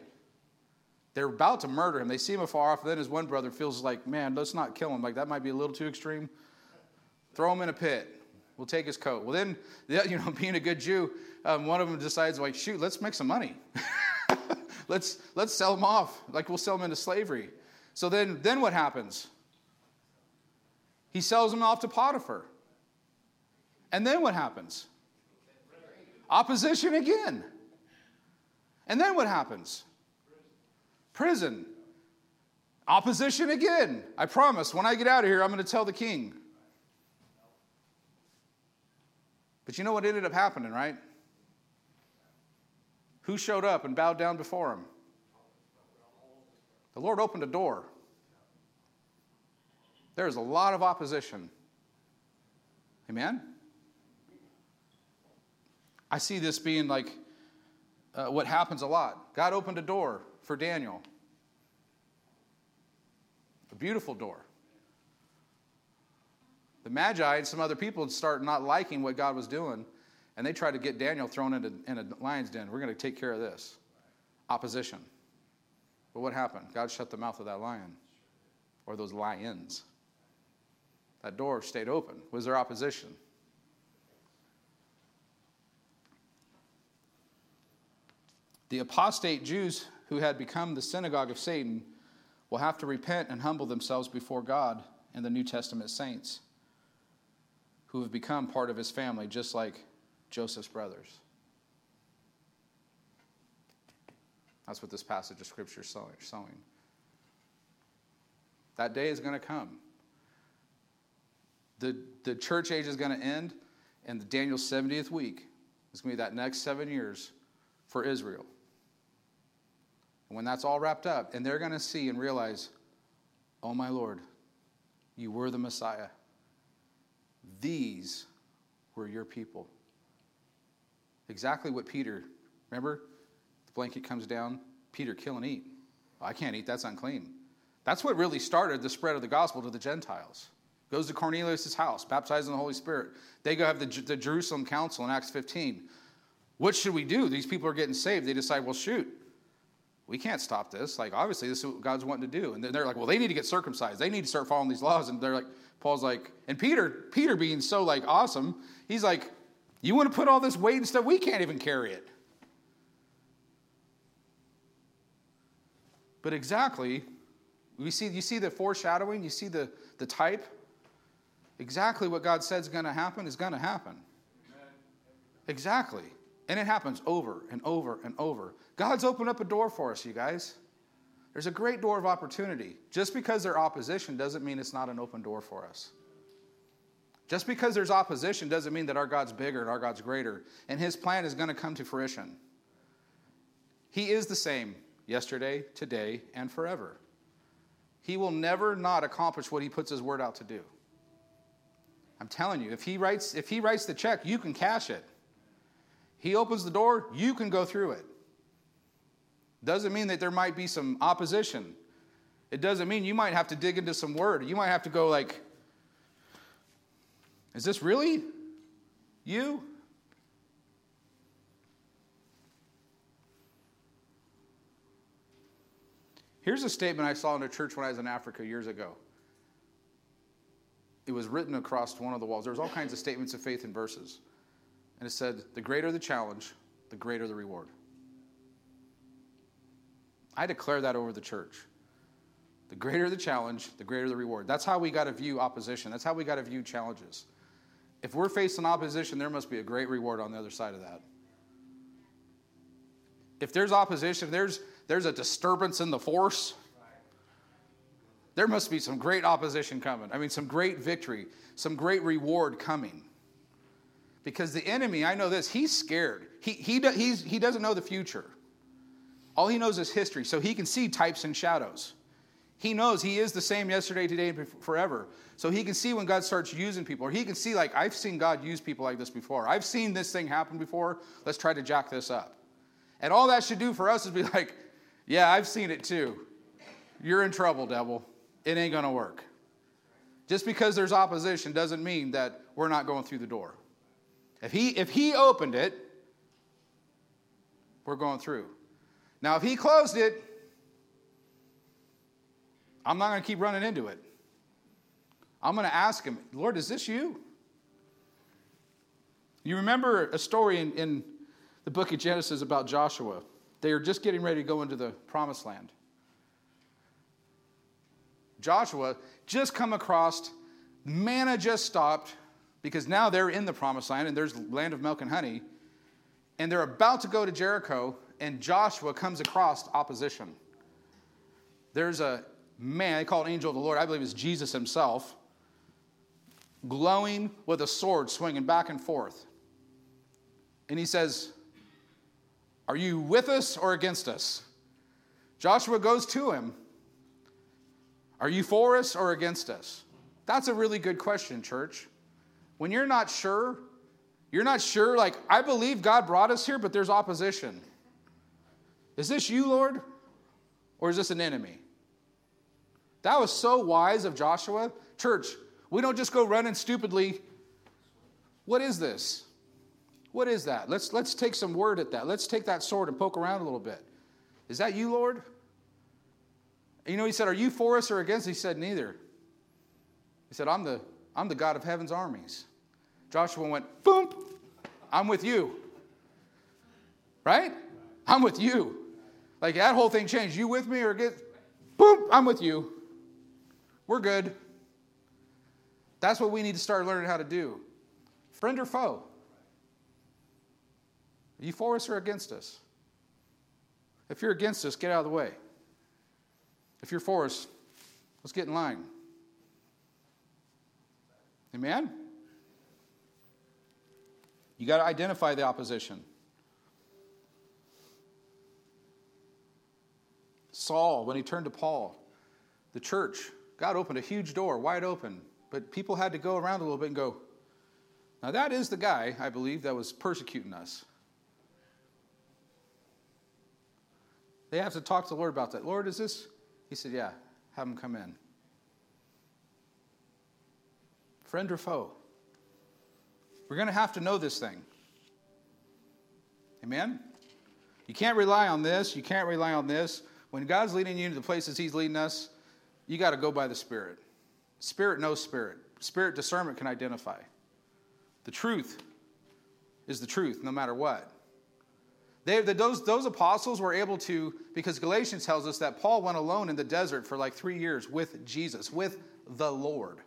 They're about to murder him. They see him afar off. And then his one brother feels like, Man, let's not kill him. Like, that might be a little too extreme. Throw him in a pit. We'll take his coat. Well, then, you know, being a good Jew, um, one of them decides, like, shoot, let's make some money. let's, let's sell him off. Like, we'll sell him into slavery. So then, then what happens? He sells him off to Potiphar. And then what happens? Opposition again. And then what happens? Prison. Opposition again. I promise, when I get out of here, I'm going to tell the king. But you know what ended up happening, right? Who showed up and bowed down before him? The Lord opened a door. There's a lot of opposition. Amen? I see this being like uh, what happens a lot. God opened a door for Daniel, a beautiful door. The Magi and some other people start not liking what God was doing, and they try to get Daniel thrown into in a lion's den. We're going to take care of this. Opposition. But what happened? God shut the mouth of that lion, or those lions. That door stayed open. Was there opposition? The apostate Jews who had become the synagogue of Satan will have to repent and humble themselves before God and the New Testament saints who have become part of his family, just like Joseph's brothers. That's what this passage of Scripture is showing. That day is going to come. The, the church age is going to end, and the Daniel's 70th week is going to be that next seven years for Israel. And when that's all wrapped up, and they're going to see and realize, oh my Lord, you were the Messiah. These were your people. Exactly what Peter, remember? The blanket comes down. Peter, kill and eat. I can't eat, that's unclean. That's what really started the spread of the gospel to the Gentiles. Goes to Cornelius' house, baptized in the Holy Spirit. They go have the, the Jerusalem Council in Acts 15. What should we do? These people are getting saved. They decide, well, shoot, we can't stop this. Like, obviously, this is what God's wanting to do. And then they're like, well, they need to get circumcised. They need to start following these laws. And they're like, Paul's like, and Peter, Peter being so like awesome, he's like, you want to put all this weight and stuff? We can't even carry it. But exactly, we see, you see the foreshadowing, you see the, the type. Exactly what God said is going to happen is going to happen. Exactly. And it happens over and over and over. God's opened up a door for us, you guys. There's a great door of opportunity. Just because there's opposition doesn't mean it's not an open door for us. Just because there's opposition doesn't mean that our God's bigger and our God's greater, and His plan is going to come to fruition. He is the same yesterday, today, and forever. He will never not accomplish what He puts His word out to do. I'm telling you, if He writes, if he writes the check, you can cash it. He opens the door, you can go through it. Doesn't mean that there might be some opposition. It doesn't mean you might have to dig into some word. You might have to go like, is this really you? Here's a statement I saw in a church when I was in Africa years ago. It was written across one of the walls. There was all kinds of statements of faith and verses. And it said, the greater the challenge, the greater the reward. I declare that over the church. The greater the challenge, the greater the reward. That's how we got to view opposition. That's how we got to view challenges. If we're facing opposition, there must be a great reward on the other side of that. If there's opposition, there's, there's a disturbance in the force, there must be some great opposition coming. I mean, some great victory, some great reward coming. Because the enemy, I know this, he's scared. He, he, he's, he doesn't know the future. All he knows is history, so he can see types and shadows. He knows he is the same yesterday, today, and forever. So he can see when God starts using people, or he can see, like, I've seen God use people like this before. I've seen this thing happen before. Let's try to jack this up. And all that should do for us is be like, yeah, I've seen it too. You're in trouble, devil. It ain't going to work. Just because there's opposition doesn't mean that we're not going through the door. If he, if he opened it, we're going through. Now, if he closed it, I'm not going to keep running into it. I'm going to ask him, Lord, is this you? You remember a story in, in the book of Genesis about Joshua. They are just getting ready to go into the promised land. Joshua just come across, manna just stopped because now they're in the promised land and there's land of milk and honey. And they're about to go to Jericho and Joshua comes across opposition. There's a man, they call it angel of the Lord, I believe it's Jesus himself, glowing with a sword swinging back and forth. And he says, Are you with us or against us? Joshua goes to him Are you for us or against us? That's a really good question, church. When you're not sure, you're not sure, like, I believe God brought us here, but there's opposition. Is this you, Lord? Or is this an enemy? That was so wise of Joshua. Church, we don't just go running stupidly. What is this? What is that? Let's, let's take some word at that. Let's take that sword and poke around a little bit. Is that you, Lord? you know, he said, Are you for us or against? He said, Neither. He said, I'm the, I'm the God of heaven's armies. Joshua went, Boom, I'm with you. Right? I'm with you. Like that whole thing changed. You with me or get, boom, I'm with you. We're good. That's what we need to start learning how to do. Friend or foe? Are you for us or against us? If you're against us, get out of the way. If you're for us, let's get in line. Amen? You got to identify the opposition. Saul, when he turned to Paul, the church, God opened a huge door, wide open, but people had to go around a little bit and go, now that is the guy, I believe, that was persecuting us. They have to talk to the Lord about that. Lord, is this? He said, Yeah, have him come in. Friend or foe? We're going to have to know this thing. Amen? You can't rely on this. You can't rely on this. When God's leading you to the places He's leading us, you got to go by the Spirit. Spirit knows Spirit. Spirit discernment can identify. The truth is the truth, no matter what. They, the, those, those apostles were able to, because Galatians tells us that Paul went alone in the desert for like three years with Jesus, with the Lord.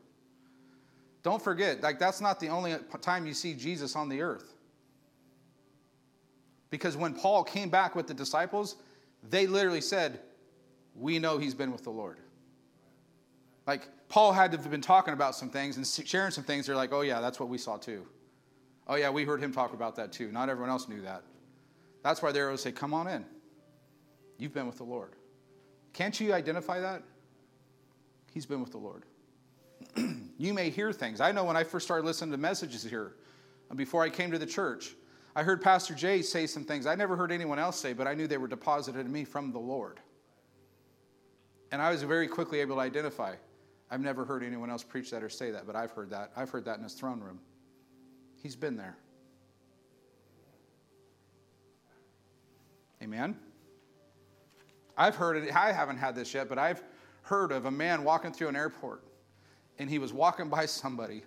Don't forget, like that's not the only time you see Jesus on the earth. Because when Paul came back with the disciples, they literally said, We know he's been with the Lord. Like, Paul had to have been talking about some things and sharing some things. They're like, Oh, yeah, that's what we saw too. Oh, yeah, we heard him talk about that too. Not everyone else knew that. That's why they're always say, Come on in. You've been with the Lord. Can't you identify that? He's been with the Lord. you may hear things. I know when I first started listening to messages here, uh, before I came to the church, I heard Pastor Jay say some things I never heard anyone else say, but I knew they were deposited in me from the Lord. And I was very quickly able to identify. I've never heard anyone else preach that or say that, but I've heard that. I've heard that in his throne room. He's been there. Amen. I've heard it, I haven't had this yet, but I've heard of a man walking through an airport and he was walking by somebody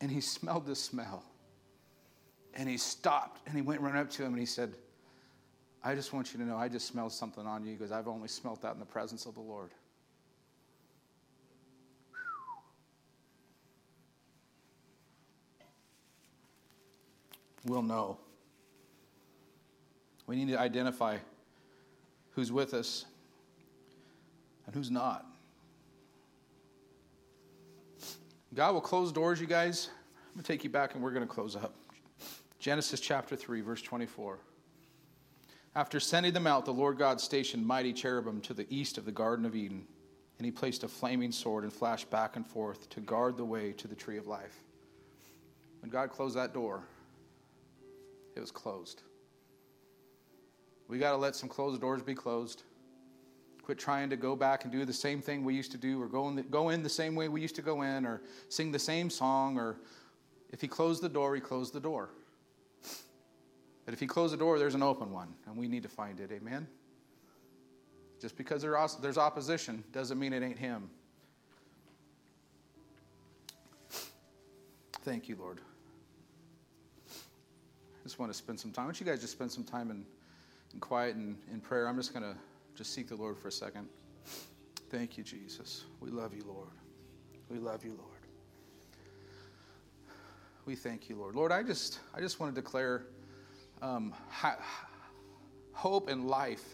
and he smelled the smell and he stopped and he went right up to him and he said, I just want you to know I just smelled something on you because I've only smelt that in the presence of the Lord. We'll know. We need to identify who's with us and who's not. God will close doors, you guys. I'm going to take you back and we're going to close up. Genesis chapter 3, verse 24. After sending them out, the Lord God stationed mighty cherubim to the east of the Garden of Eden, and he placed a flaming sword and flashed back and forth to guard the way to the tree of life. When God closed that door, it was closed. We got to let some closed doors be closed. Quit trying to go back and do the same thing we used to do, or go in the, go in the same way we used to go in, or sing the same song, or if he closed the door, he closed the door. That if he closed the door, there's an open one, and we need to find it. Amen? Just because there's opposition doesn't mean it ain't him. Thank you, Lord. I just want to spend some time. Why don't you guys just spend some time in, in quiet and in prayer? I'm just going to just seek the Lord for a second. Thank you, Jesus. We love you, Lord. We love you, Lord. We thank you, Lord. Lord, I just I just want to declare um, hope and life.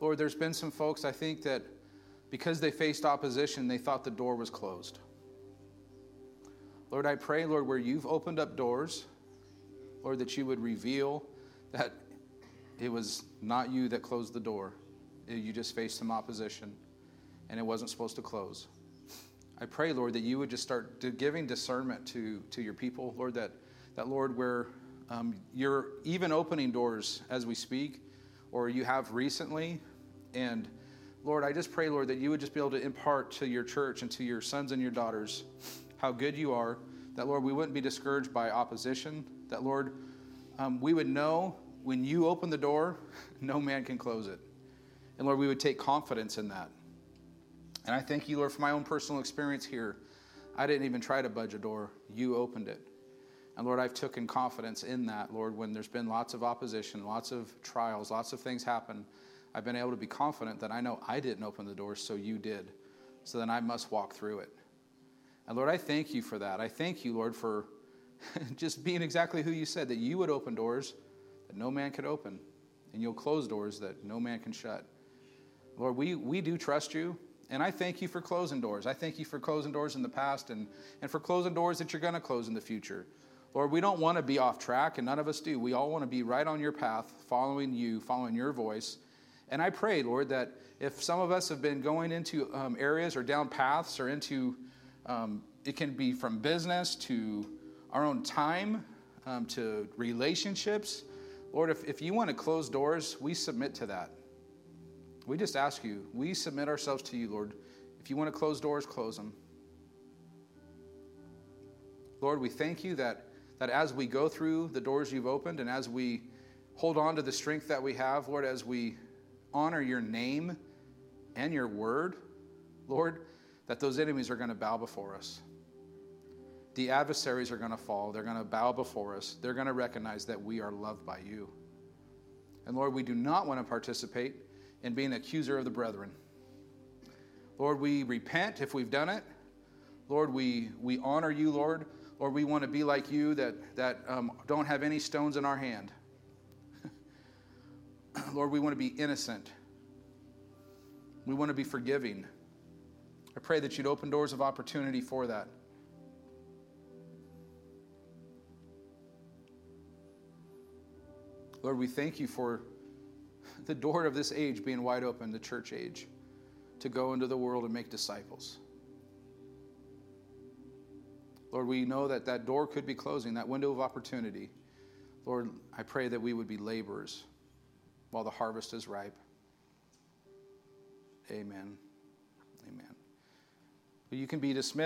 Lord, there's been some folks, I think, that because they faced opposition, they thought the door was closed. Lord, I pray, Lord, where you've opened up doors, Lord, that you would reveal that it was not you that closed the door, you just faced some opposition and it wasn't supposed to close. I pray, Lord, that you would just start giving discernment to, to your people, Lord, that, that Lord, where um, you're even opening doors as we speak, or you have recently. And Lord, I just pray, Lord, that you would just be able to impart to your church and to your sons and your daughters how good you are. That, Lord, we wouldn't be discouraged by opposition. That, Lord, um, we would know when you open the door, no man can close it. And Lord, we would take confidence in that. And I thank you, Lord, for my own personal experience here. I didn't even try to budge a door. You opened it. And Lord, I've taken confidence in that, Lord, when there's been lots of opposition, lots of trials, lots of things happen. I've been able to be confident that I know I didn't open the door, so you did. So then I must walk through it. And Lord, I thank you for that. I thank you, Lord, for just being exactly who you said, that you would open doors that no man could open, and you'll close doors that no man can shut. Lord, we, we do trust you. And I thank you for closing doors. I thank you for closing doors in the past and, and for closing doors that you're going to close in the future. Lord, we don't want to be off track, and none of us do. We all want to be right on your path, following you, following your voice. And I pray, Lord, that if some of us have been going into um, areas or down paths or into, um, it can be from business to our own time um, to relationships. Lord, if, if you want to close doors, we submit to that. We just ask you, we submit ourselves to you, Lord. If you want to close doors, close them. Lord, we thank you that, that as we go through the doors you've opened and as we hold on to the strength that we have, Lord, as we honor your name and your word, Lord, that those enemies are going to bow before us. The adversaries are going to fall. They're going to bow before us. They're going to recognize that we are loved by you. And Lord, we do not want to participate in being accuser of the brethren. Lord, we repent if we've done it. Lord, we, we honor you, Lord. Lord, we want to be like you that, that um, don't have any stones in our hand. Lord, we want to be innocent. We want to be forgiving. I pray that you'd open doors of opportunity for that. Lord, we thank you for the door of this age being wide open, the church age, to go into the world and make disciples. Lord, we know that that door could be closing, that window of opportunity. Lord, I pray that we would be laborers while the harvest is ripe. Amen. Amen. You can be dismissed.